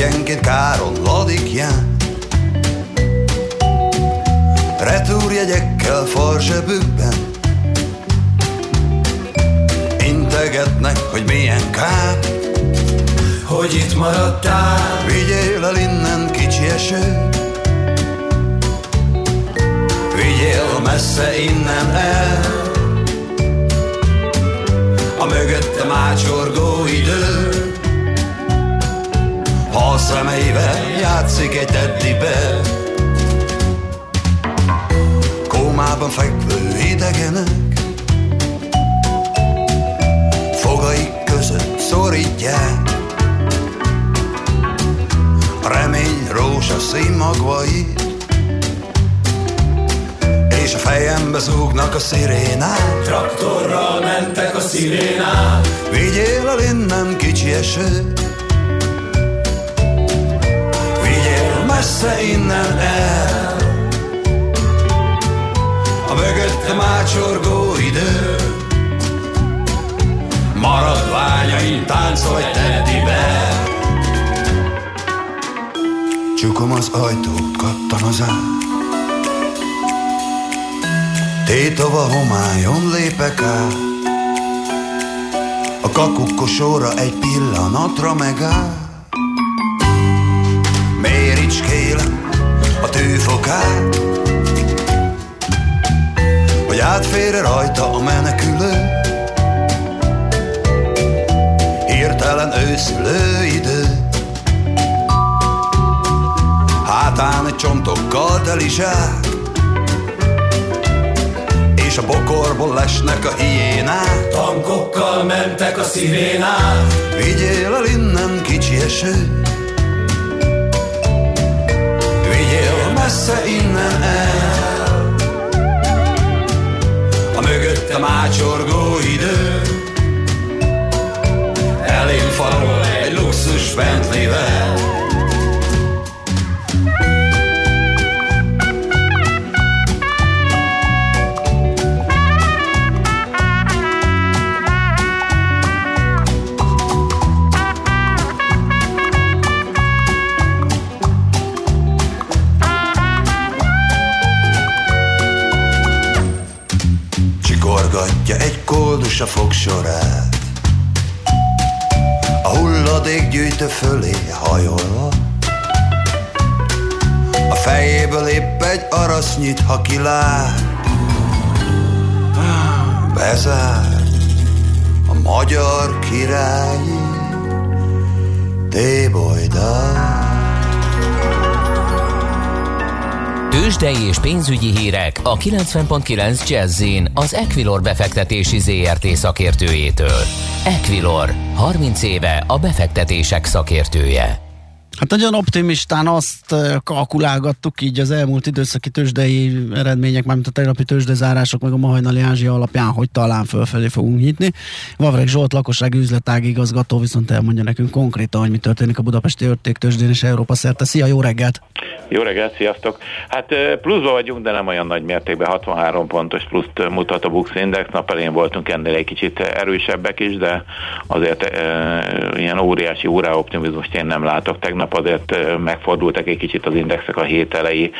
Egyenként káron ladikján. Retúrjegyekkel farzsebükben, kár, hogy itt maradtál. Vigyél el innen kicsi eső, vigyél messze innen el. A mögötte mácsorgó idő, ha a szemeivel játszik egy teddibe. Kómában fekvő idegenek, fogaik között szorítják, a remény rózsa színmagvait, és a fejembe zúgnak a szirénák. Traktorral mentek a szirénák. Vigyél el innen kicsi eső, messze innen el. A mögötte mácsorgó idő, maradványain táncolj teddibe. Csukom az ajtót, kattan az át. Tétova homályon lépek át. A kakukkosóra egy pillanatra megáll. Tűfokát, hogy átfér rajta a menekülő. Hirtelen őszülő idő, hátán egy csontokkal teli zsák, és a bokorból lesnek a hiénák. Tankokkal mentek a szirénák. Vigyél el innen kicsi eső, vigyél messze innen el. A mögötte mácsorgó idő, elém farol egy luxus Bentley-vel. A fogsorát A hulladék gyűjtő fölé hajolva A fejéből épp egy arasznyit, ha kilát. Bezár a magyar királyi Débolydal Tőzsdei és pénzügyi hírek a 90.9 jazz az Equilor befektetési ZRT szakértőjétől. Equilor, 30 éve a befektetések szakértője. Hát nagyon optimistán azt kalkulálgattuk így az elmúlt időszaki tőzsdei eredmények, mármint a tegnapi tőzsdezárások, meg a ma hajnali Ázsia alapján, hogy talán fölfelé fogunk nyitni. Vavreg Zsolt, lakossági üzletági igazgató, viszont elmondja nekünk konkrétan, hogy mi történik a budapesti tőzsdén és Európa szerte. Szia, jó reggelt! Jó reggelt, sziasztok! Hát pluszban vagyunk, de nem olyan nagy mértékben, 63 pontos pluszt mutat a Bux Index, nap elén voltunk ennél egy kicsit erősebbek is, de azért e, ilyen óriási órá optimizmust én nem látok. Tegnap azért megfordultak egy kicsit az indexek a hét elejé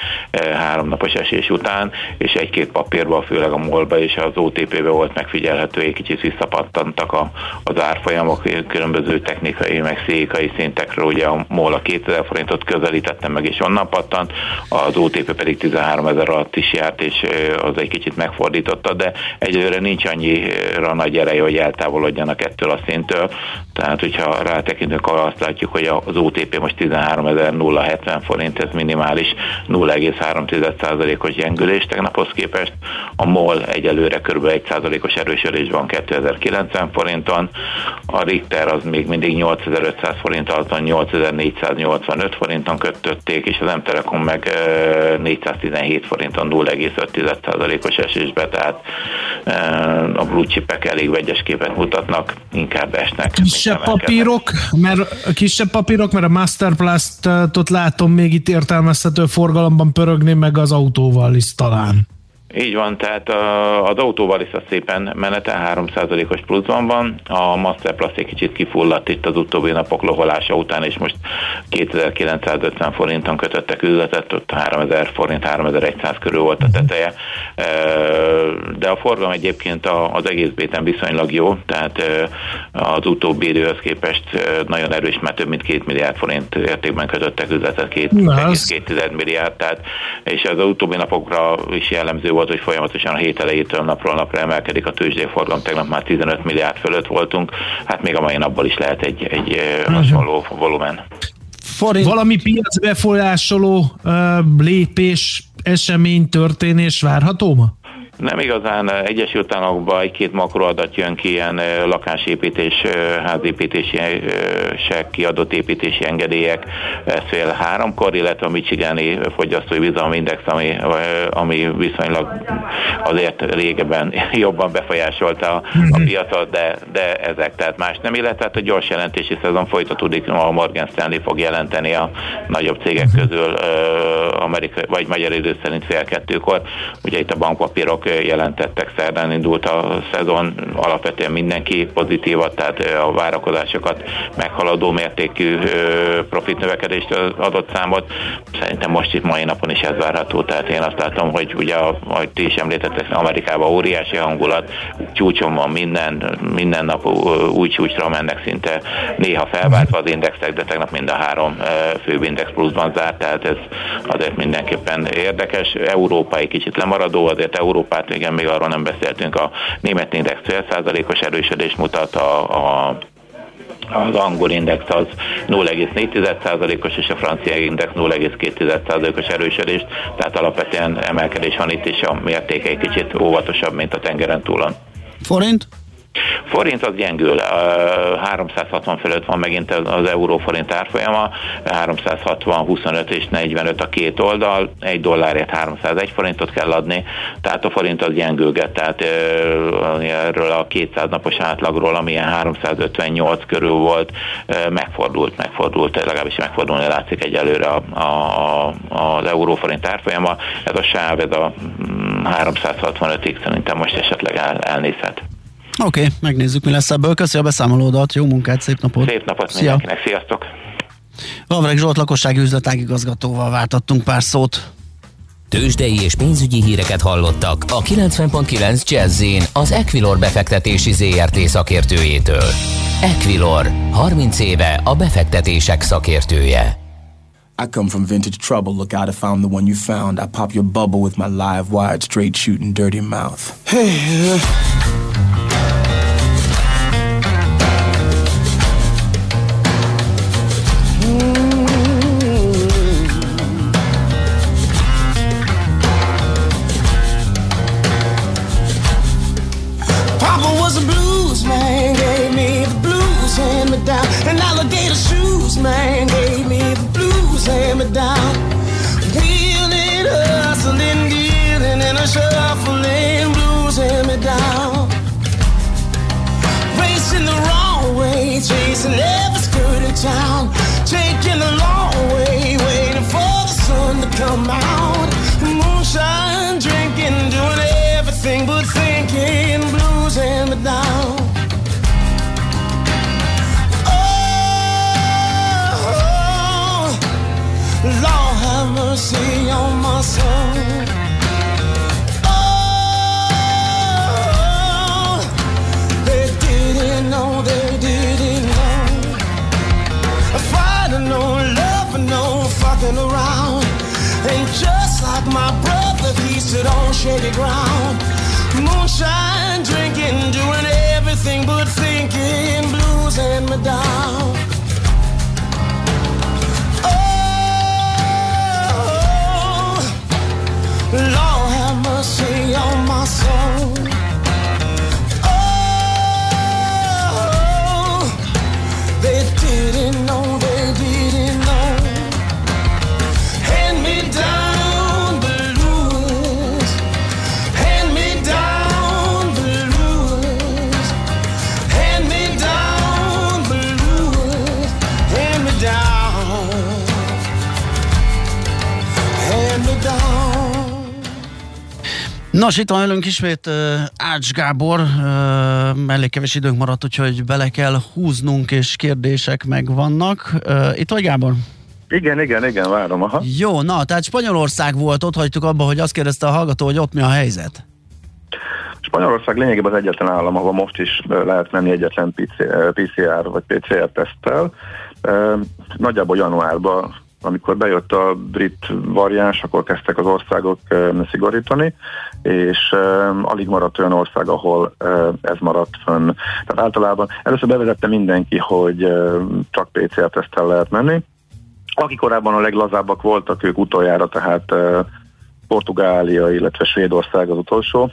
háromnapos esés után, és egy-két papírban, főleg a MOL-ba és az OTP-be volt megfigyelhető, egy kicsit visszapattantak a, az árfolyamok különböző technikai, meg székai szintekről, ugye a MOL a 2000 forintot közelítette meg, és onnan pattant, az OTP pedig 13 ezer alatt is járt, és az egy kicsit megfordította, de egyelőre nincs annyira nagy ereje, hogy eltávolodjanak ettől a szintől. Tehát, hogyha rátekintünk, azt látjuk, hogy az OTP most 13.070 forint, ez minimális 0,3%-os gyengülés tegnaphoz képest. A MOL egyelőre kb. 1%-os erősödés van 2090 forinton, a Richter az még mindig 8500 forint alatt 8485 forinton kötötték, és az M-Telekom meg 417 forinton 0,5%-os esésbe, tehát a blue chipek elég vegyes képet mutatnak, inkább esnek. Kisebb papírok, mert kisebb papírok, mert a Masterplast-ot látom még itt értelmezhető forgalomban pörögni, meg az autóval is talán. Így van, tehát az autóval is a szépen menete 3%-os pluszban van, a Masterplast egy kicsit kifulladt itt az utóbbi napok loholása után, és most 2950 forinton kötöttek üzletet, ott 3000 forint, 3100 körül volt a teteje, de a forgalom egyébként az egész béten viszonylag jó, tehát az utóbbi időhöz képest nagyon erős, mert több mint két milliárd forint értékben kötöttek üzletet, 2,2 milliárd, tehát, és az utóbbi napokra is jellemző volt, hogy folyamatosan a hét elejétől napról napra emelkedik a tőzsdéforgalom, tegnap már 15 milliárd fölött voltunk, hát még a mai napból is lehet egy, egy uh-huh. hasonló volumen. Forint. Valami piacbefolyásoló uh, lépés, esemény, történés várható ma? Nem igazán Egyesült Államokban egy-két makroadat jön ki, ilyen lakásépítés, házépítések, kiadott építési engedélyek fél háromkor, illetve a Michigani fogyasztói bizalmindex, ami, ami viszonylag azért régebben (laughs) jobban befolyásolta a, a mhm. piacot, de, de ezek, tehát más nem, illetve hát a gyors jelentési szezon folytatódik, a Morgan Stanley fog jelenteni a nagyobb cégek mhm. közül amerikai, vagy magyar idő szerint fél kettőkor. Ugye itt a bankpapírok jelentettek, szerdán indult a szezon, alapvetően mindenki pozitívat, tehát a várakozásokat meghaladó mértékű profit növekedést adott számot. Szerintem most itt mai napon is ez várható, tehát én azt látom, hogy ugye, ahogy ti is említettek, Amerikában óriási hangulat, csúcson van minden, minden nap új csúcsra mennek szinte, néha felváltva az indexek, de tegnap mind a három főbb index pluszban zárt, tehát ez azért mindenképpen érdekes. Európa egy kicsit lemaradó, azért Európát igen, még arról nem beszéltünk, a német index fél százalékos erősödést mutat, a, a az angol index az 0,4%-os, és a francia index 0,2%-os erősödést, tehát alapvetően emelkedés van itt, és a mértéke egy kicsit óvatosabb, mint a tengeren túlon. Forint? Forint az gyengül, 360 fölött van megint az euró-forint árfolyama, 360, 25 és 45 a két oldal, egy dollárért 301 forintot kell adni, tehát a forint az gyengülget, tehát erről a 200 napos átlagról, amilyen 358 körül volt, megfordult, megfordult, legalábbis megfordulni látszik egyelőre a, a, az euró-forint árfolyama, ez a sáv, ez a 365-ig mm, szerintem most esetleg el, elnézhet. Oké, okay, megnézzük, mi lesz ebből. Köszi a beszámolódat, jó munkát, szép napot! Szép napot Szia. mindenkinek, sziasztok! Vavreg Zsolt lakossági üzletágigazgatóval váltattunk pár szót. Tőzsdei és pénzügyi híreket hallottak a 90.9 jazz az Equilor befektetési ZRT szakértőjétől. Equilor, 30 éve a befektetések szakértője. I come from vintage trouble. Look out, I found the one you found. I pop your bubble with my live wired, straight shooting, dirty mouth. Hey. Uh... See on my soul. around. And just like my brother, he stood on shaky ground. Moonshine, drinking, doing everything but thinking. Blues and me down. Lord Nos, itt van velünk ismét uh, Ács Gábor, uh, elég kevés időnk maradt, úgyhogy bele kell húznunk, és kérdések megvannak. Uh, itt vagy Gábor? Igen, igen, igen, várom. Aha. Jó, na, tehát Spanyolország volt, ott hagytuk abba, hogy azt kérdezte a hallgató, hogy ott mi a helyzet. Spanyolország lényegében az egyetlen állam, ahol most is lehet menni egyetlen PCR vagy PCR teszttel. Nagyjából januárban amikor bejött a brit variáns, akkor kezdtek az országok szigorítani, és alig maradt olyan ország, ahol ez maradt fönn. Tehát általában először bevezette mindenki, hogy csak PCR-tesztel lehet menni. Akik korábban a leglazábbak voltak, ők utoljára, tehát Portugália, illetve Svédország az utolsó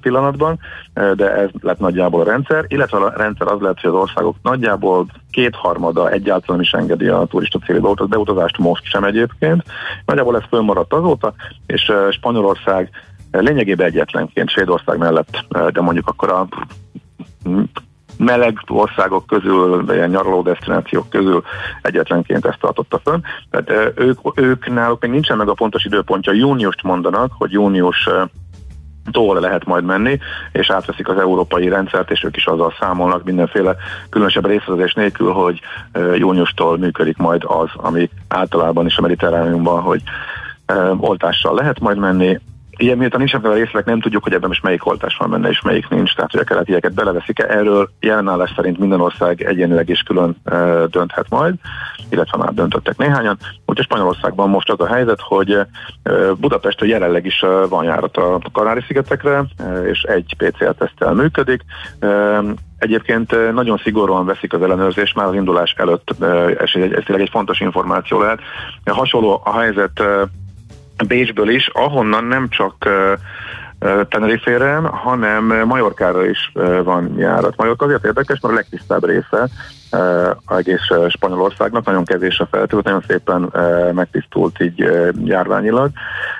pillanatban, de ez lett nagyjából a rendszer, illetve a rendszer az lett, hogy az országok nagyjából kétharmada egyáltalán is engedi a turista célba beutazást most sem egyébként. Nagyjából ez fölmaradt azóta, és Spanyolország lényegében egyetlenként Svédország mellett, de mondjuk akkor a meleg országok közül, ilyen nyaraló destinációk közül egyetlenként ezt tartotta fönn. Tehát ők, ők náluk még nincsen meg a pontos időpontja, júniust mondanak, hogy június tól lehet majd menni, és átveszik az európai rendszert, és ők is azzal számolnak mindenféle különösebb részletezés nélkül, hogy júniustól működik majd az, ami általában is a mediterrániumban, hogy oltással lehet majd menni, Ilyen miután nincsenek a részletek, nem tudjuk, hogy ebben most melyik oltás van benne és melyik nincs, tehát hogy a keletieket beleveszik-e. Erről jelenállás szerint minden ország egyenileg is külön e, dönthet majd, illetve már döntöttek néhányan. Úgyhogy Spanyolországban most az a helyzet, hogy e, Budapestről jelenleg is e, van járat a Kanári-szigetekre, e, és egy PCR-tesztel működik. E, Egyébként nagyon szigorúan veszik az ellenőrzést már az indulás előtt, ez, ez tényleg egy fontos információ lehet. Hasonló a helyzet Bécsből is, ahonnan nem csak Tenerife-re, hanem Majorkára is van járat. Majorka azért érdekes, mert a legtisztább része egész Spanyolországnak, nagyon kevés a feltűnt, nagyon szépen megtisztult így járványilag,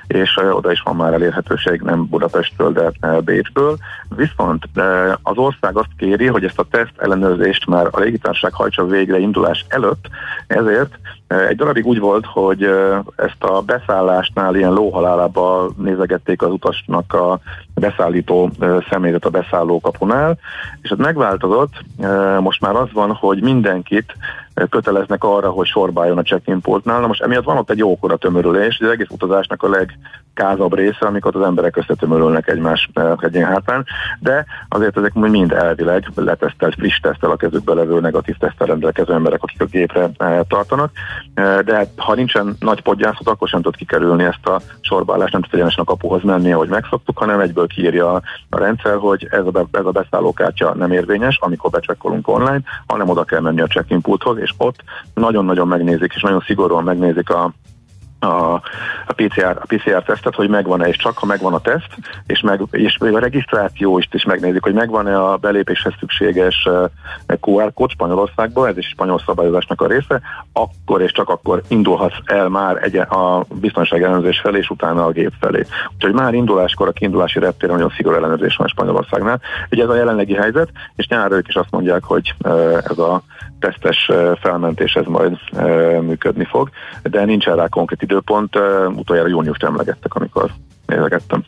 és oda is van már elérhetőség nem Budapestről, de Bécsből. Viszont az ország azt kéri, hogy ezt a teszt ellenőrzést már a légitársaság hajtsa végre indulás előtt, ezért egy darabig úgy volt, hogy ezt a beszállásnál ilyen lóhalálába nézegették az utasnak a beszállító személyzet a beszálló kapunál, és ez megváltozott, most már az van, hogy mindenkit köteleznek arra, hogy sorbáljon a check-in pultnál. Na most emiatt van ott egy jókora tömörülés, az egész utazásnak a legkázabb része, amikor az emberek összetömörülnek egymás egyén hátán, de azért ezek mind elvileg letesztelt, friss tesztel a kezükbe levő negatív tesztel rendelkező emberek, akik a gépre tartanak, de hát, ha nincsen nagy podgyászat, akkor sem tud kikerülni ezt a sorbálást, nem tud egyenesen a kapuhoz menni, ahogy megszoktuk, hanem egyből kiírja a rendszer, hogy ez a, be, ez a beszállókártya nem érvényes, amikor becsekkolunk online, hanem oda kell menni a check-in pulthoz, és ott nagyon-nagyon megnézik, és nagyon szigorúan megnézik a a, a, PCR, a PCR tesztet, hogy megvan-e, és csak ha megvan a teszt, és, meg, és a regisztráció is, is megnézik, hogy megvan-e a belépéshez szükséges QR kód Spanyolországba, ez is spanyol szabályozásnak a része, akkor és csak akkor indulhatsz el már egy, a biztonság ellenőrzés felé, és utána a gép felé. Úgyhogy már induláskor a kiindulási reptéren nagyon szigorú ellenőrzés van Spanyolországnál. Ugye ez a jelenlegi helyzet, és nyára ők is azt mondják, hogy ez a tesztes felmentés ez majd működni fog, de nincs rá konkrét időpont, utoljára júniust emlegettek, amikor nézegettem.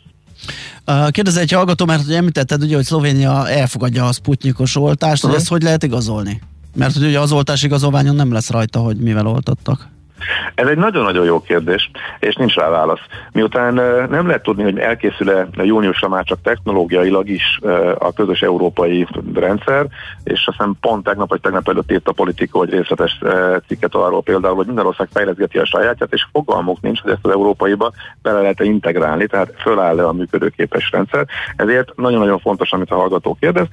Kérdez egy hallgató, mert hogy említetted, ugye, hogy Szlovénia elfogadja a sputnikos oltást, uh-huh. hogy ezt hogy lehet igazolni? Mert hogy ugye az oltás igazolványon nem lesz rajta, hogy mivel oltottak. Ez egy nagyon-nagyon jó kérdés, és nincs rá válasz. Miután nem lehet tudni, hogy elkészül-e júniusra már csak technológiailag is a közös európai rendszer, és azt hiszem pont tegnap vagy tegnap előtt írt a politika, hogy részletes cikket arról például, hogy minden ország fejleszgeti a sajátját, és fogalmuk nincs, hogy ezt az európaiba bele lehet -e integrálni, tehát föláll-e a működőképes rendszer. Ezért nagyon-nagyon fontos, amit a hallgató kérdez,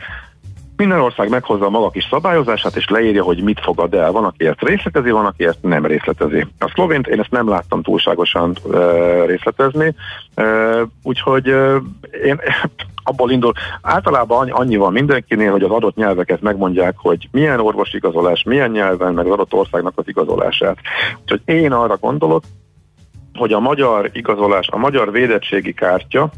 minden ország meghozza a maga kis szabályozását, és leírja, hogy mit fogad el. Van, aki ezt részletezi, van, aki ezt nem részletezi. A szlovént én ezt nem láttam túlságosan uh, részletezni, uh, úgyhogy uh, én (laughs) abból indul, általában annyi van mindenkinél, hogy az adott nyelveket megmondják, hogy milyen orvosigazolás, milyen nyelven, meg az adott országnak az igazolását. Úgyhogy én arra gondolok, hogy a magyar igazolás, a magyar védettségi kártya,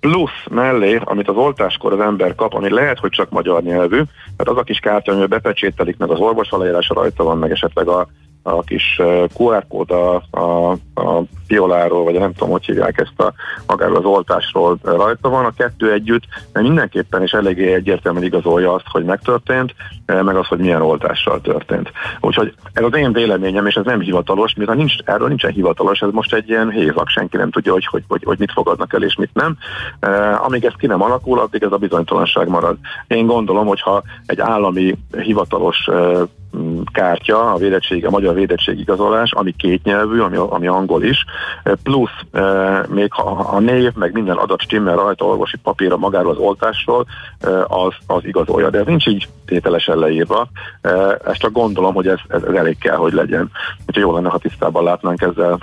plusz mellé, amit az oltáskor az ember kap, ami lehet, hogy csak magyar nyelvű, tehát az a kis kártya, amivel bepecsételik meg az orvos aláírása rajta van, meg esetleg a a kis QR kód a, a, a pioláról, vagy nem tudom, hogy hívják ezt a magáról az oltásról rajta van. A kettő együtt de mindenképpen is eléggé egyértelműen igazolja azt, hogy megtörtént, meg az, hogy milyen oltással történt. Úgyhogy ez az én véleményem, és ez nem hivatalos, mivel nincs, erről nincsen hivatalos, ez most egy ilyen hézak, senki nem tudja, hogy, hogy, hogy, hogy mit fogadnak el és mit nem. Amíg ez ki nem alakul, addig ez a bizonytalanság marad. Én gondolom, hogyha egy állami hivatalos kártya, a védettség, a magyar védettség igazolás, ami kétnyelvű, ami, ami angol is, plusz még ha a név, meg minden adat stimmel rajta orvosi papírra magáról az oltásról, az, az igazolja. De ez nincs így tételesen leírva. Ezt csak gondolom, hogy ez, ez, elég kell, hogy legyen. Úgyhogy jó lenne, ha tisztában látnánk ezzel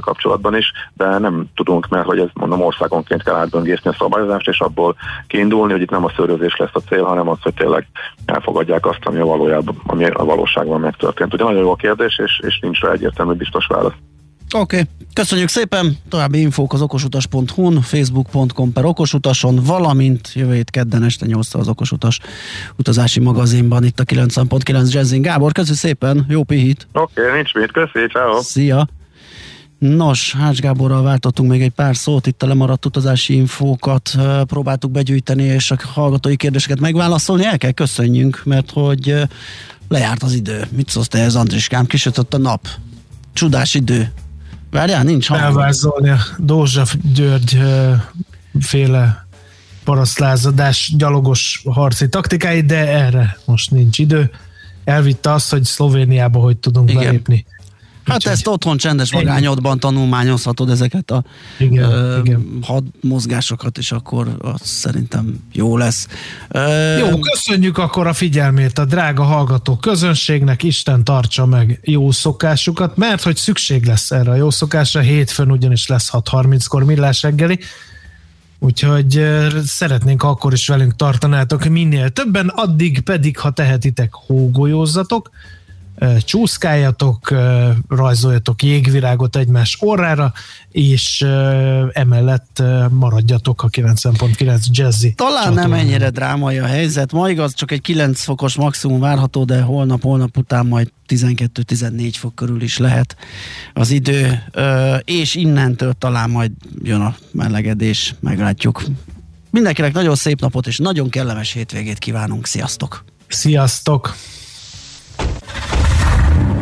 kapcsolatban is, de nem tudunk, mert hogy ez mondom országonként kell átböngészni a szabályozást, és abból kiindulni, hogy itt nem a szörözés lesz a cél, hanem az, hogy tényleg elfogadják azt, ami a valójában, ami a valóságban megtörtént. Ugye nagyon jó a kérdés, és, és nincs rá egyértelmű biztos válasz. Oké, okay. köszönjük szépen! További infók az okosutas.hu-n, facebook.com per okosutason, valamint jövő hét kedden este 8 az okosutas utazási magazinban, itt a 90.9 Jazzin. Gábor, köszönjük szépen, jó pihit! Oké, okay, nincs mit, köszi, ciao. Szia! Nos, Hács Gáborral váltottunk még egy pár szót, itt a lemaradt utazási infókat próbáltuk begyűjteni, és a hallgatói kérdéseket megválaszolni. El kell köszönjünk, mert hogy lejárt az idő. Mit szólsz te ez, Andriskám? Kisütött a nap. Csodás idő. Várjál, nincs hangom. Elvázolni a Dózsa György féle parasztlázadás gyalogos harci taktikáit, de erre most nincs idő. Elvitte azt, hogy Szlovéniába hogy tudunk Igen. belépni. Hát Úgyhogy ezt otthon csendes magányodban tanulmányozhatod ezeket a igen, ö, igen. had mozgásokat, és akkor az szerintem jó lesz. Ö, jó, köszönjük akkor a figyelmét a drága hallgató közönségnek, Isten tartsa meg jó szokásukat, mert hogy szükség lesz erre a jó szokásra, hétfőn ugyanis lesz 6.30-kor millás reggeli, Úgyhogy szeretnénk akkor is velünk tartanátok minél többen, addig pedig, ha tehetitek, hógolyózzatok, csúszkáljatok, rajzoljatok jégvirágot egymás orrára, és emellett maradjatok a 90.9 jazzy. Talán csatornán. nem ennyire drámai a helyzet, ma igaz, csak egy 9 fokos maximum várható, de holnap, holnap után majd 12-14 fok körül is lehet az idő, és innentől talán majd jön a melegedés, meglátjuk. Mindenkinek nagyon szép napot és nagyon kellemes hétvégét kívánunk. Sziasztok! Sziasztok!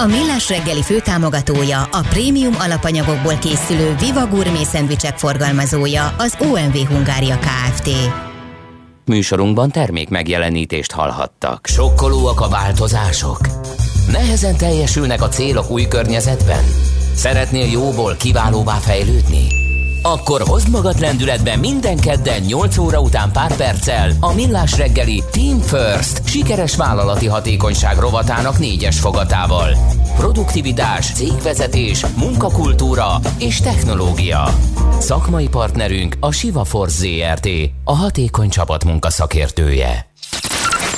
A Millás reggeli főtámogatója, a prémium alapanyagokból készülő Viva Gourmet szendvicsek forgalmazója, az OMV Hungária Kft. Műsorunkban termék megjelenítést hallhattak. Sokkolóak a változások? Nehezen teljesülnek a célok új környezetben? Szeretnél jóból kiválóvá fejlődni? Akkor hozd magad lendületbe minden kedden 8 óra után pár perccel a Millás reggeli Team First sikeres vállalati hatékonyság rovatának négyes fogatával. Produktivitás, cégvezetés, munkakultúra és technológia. Szakmai partnerünk a Siva Force ZRT, a hatékony csapatmunka szakértője.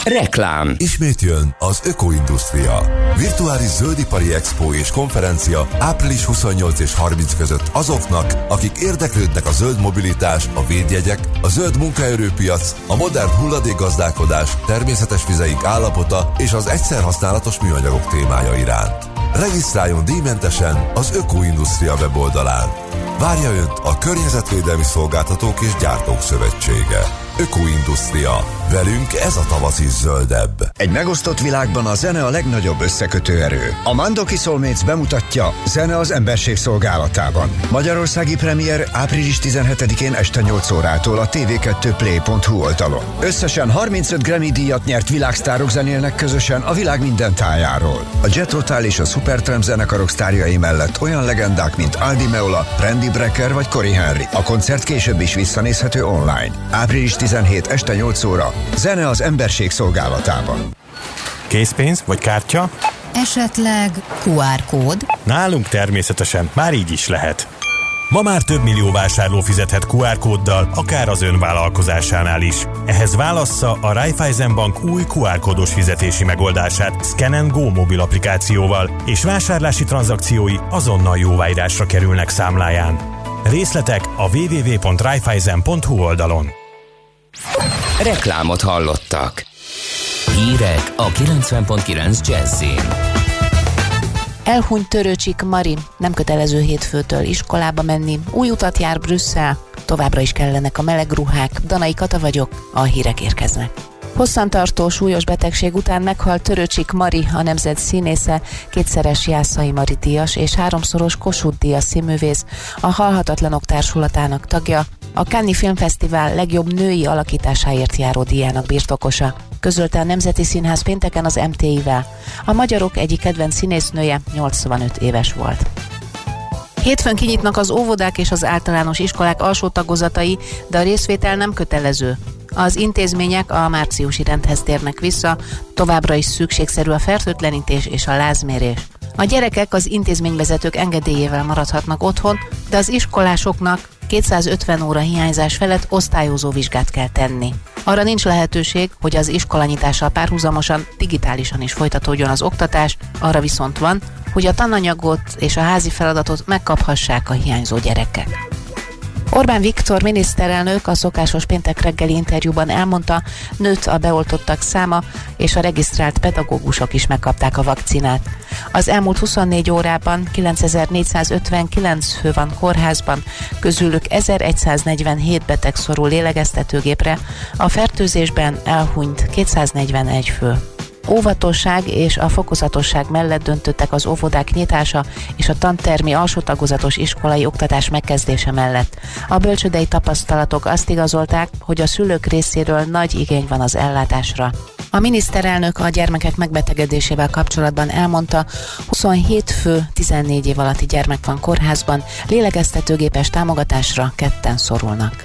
Reklám. Ismét jön az Ökoindustria. Virtuális zöldipari expo és konferencia április 28 és 30 között azoknak, akik érdeklődnek a zöld mobilitás, a védjegyek, a zöld munkaerőpiac, a modern hulladékgazdálkodás, természetes vizeink állapota és az egyszer használatos műanyagok témája iránt. Regisztráljon díjmentesen az Ökoindustria weboldalán. Várja Önt a Környezetvédelmi Szolgáltatók és Gyártók Szövetsége. Ökoindustria Velünk ez a tavasz is zöldebb. Egy megosztott világban a zene a legnagyobb összekötő erő. A Mandoki Soulmates bemutatja Zene az emberség szolgálatában. Magyarországi premier április 17-én este 8 órától a tv2play.hu oldalon. Összesen 35 Grammy díjat nyert világsztárok zenélnek közösen a világ minden tájáról. A Jet Rotal és a Supertramp zenekarok sztárjai mellett olyan legendák, mint Aldi Meola, Randy Brecker vagy Cory Henry. A koncert később is visszanézhető online. Április 17 este 8 óra. Zene az emberség szolgálatában. Készpénz vagy kártya? Esetleg QR kód? Nálunk természetesen már így is lehet. Ma már több millió vásárló fizethet QR kóddal, akár az ön vállalkozásánál is. Ehhez válassza a Raiffeisen Bank új QR kódos fizetési megoldását Scan Go mobil applikációval, és vásárlási tranzakciói azonnal jóváírásra kerülnek számláján. Részletek a www.raiffeisen.hu oldalon. Reklámot hallottak. Hírek a 90.9 Jazzin. Elhunyt Törőcsik Mari, nem kötelező hétfőtől iskolába menni, új utat jár Brüsszel, továbbra is kellenek a meleg ruhák, Danai Kata vagyok, a hírek érkeznek. Hosszantartó súlyos betegség után meghalt Törőcsik Mari, a nemzet színésze, kétszeres Jászai Mari díjas és háromszoros Kossuth díjas színművész, a Halhatatlanok Társulatának tagja, a Cannes Filmfesztivál legjobb női alakításáért járó díjának birtokosa. Közölte a Nemzeti Színház pénteken az MTI-vel. A magyarok egyik kedvenc színésznője 85 éves volt. Hétfőn kinyitnak az óvodák és az általános iskolák alsó tagozatai, de a részvétel nem kötelező. Az intézmények a márciusi rendhez térnek vissza, továbbra is szükségszerű a fertőtlenítés és a lázmérés. A gyerekek az intézményvezetők engedélyével maradhatnak otthon, de az iskolásoknak 250 óra hiányzás felett osztályozó vizsgát kell tenni. Arra nincs lehetőség, hogy az iskolanyitással párhuzamosan digitálisan is folytatódjon az oktatás, arra viszont van, hogy a tananyagot és a házi feladatot megkaphassák a hiányzó gyerekek. Orbán Viktor miniszterelnök a szokásos péntek reggeli interjúban elmondta, nőtt a beoltottak száma, és a regisztrált pedagógusok is megkapták a vakcinát. Az elmúlt 24 órában 9459 fő van kórházban, közülük 1147 beteg szorul lélegeztetőgépre, a fertőzésben elhunyt 241 fő óvatosság és a fokozatosság mellett döntöttek az óvodák nyitása és a tantermi alsó tagozatos iskolai oktatás megkezdése mellett. A bölcsödei tapasztalatok azt igazolták, hogy a szülők részéről nagy igény van az ellátásra. A miniszterelnök a gyermekek megbetegedésével kapcsolatban elmondta, 27 fő 14 év alatti gyermek van kórházban, lélegeztetőgépes támogatásra ketten szorulnak.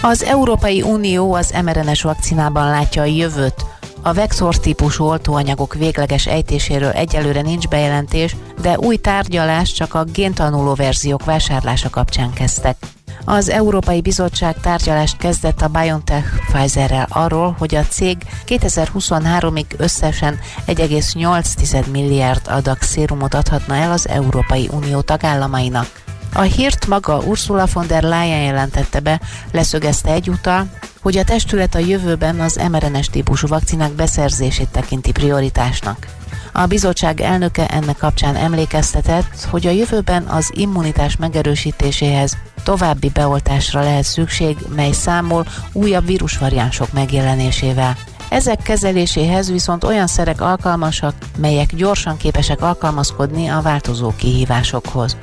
Az Európai Unió az mRNS vakcinában látja a jövőt, a vektor típusú oltóanyagok végleges ejtéséről egyelőre nincs bejelentés, de új tárgyalás csak a géntanuló verziók vásárlása kapcsán kezdtek. Az Európai Bizottság tárgyalást kezdett a BioNTech Pfizerrel arról, hogy a cég 2023-ig összesen 1,8 milliárd adag szérumot adhatna el az Európai Unió tagállamainak. A hírt maga Ursula von der Leyen jelentette be, leszögezte egyúttal, hogy a testület a jövőben az mRNS típusú vakcinák beszerzését tekinti prioritásnak. A bizottság elnöke ennek kapcsán emlékeztetett, hogy a jövőben az immunitás megerősítéséhez további beoltásra lehet szükség, mely számol újabb vírusvariánsok megjelenésével. Ezek kezeléséhez viszont olyan szerek alkalmasak, melyek gyorsan képesek alkalmazkodni a változó kihívásokhoz.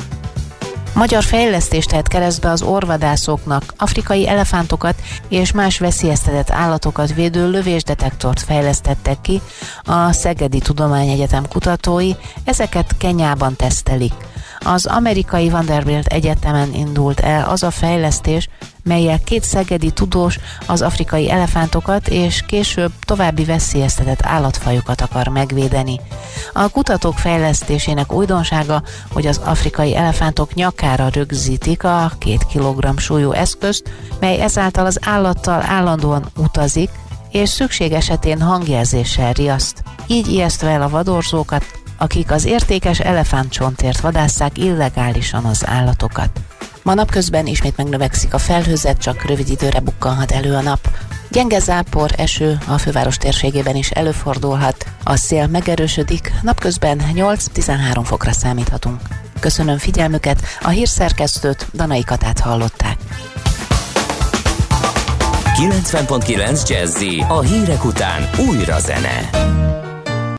Magyar fejlesztést tehet keresztbe az orvadászoknak, afrikai elefántokat és más veszélyeztetett állatokat védő lövésdetektort fejlesztettek ki a Szegedi Tudományegyetem kutatói, ezeket Kenyában tesztelik. Az amerikai Vanderbilt Egyetemen indult el az a fejlesztés, melyel két szegedi tudós az afrikai elefántokat és később további veszélyeztetett állatfajokat akar megvédeni. A kutatók fejlesztésének újdonsága, hogy az afrikai elefántok nyakára rögzítik a két kilogramm súlyú eszközt, mely ezáltal az állattal állandóan utazik, és szükség esetén hangjelzéssel riaszt. Így ijesztve el a vadorzókat, akik az értékes elefántcsontért vadásszák illegálisan az állatokat. Ma napközben ismét megnövekszik a felhőzet, csak rövid időre bukkanhat elő a nap. Gyenge zápor, eső a főváros térségében is előfordulhat. A szél megerősödik, napközben 8-13 fokra számíthatunk. Köszönöm figyelmüket, a hírszerkesztőt, Danai Katát hallották. 90.9 Jazzy a hírek után újra zene.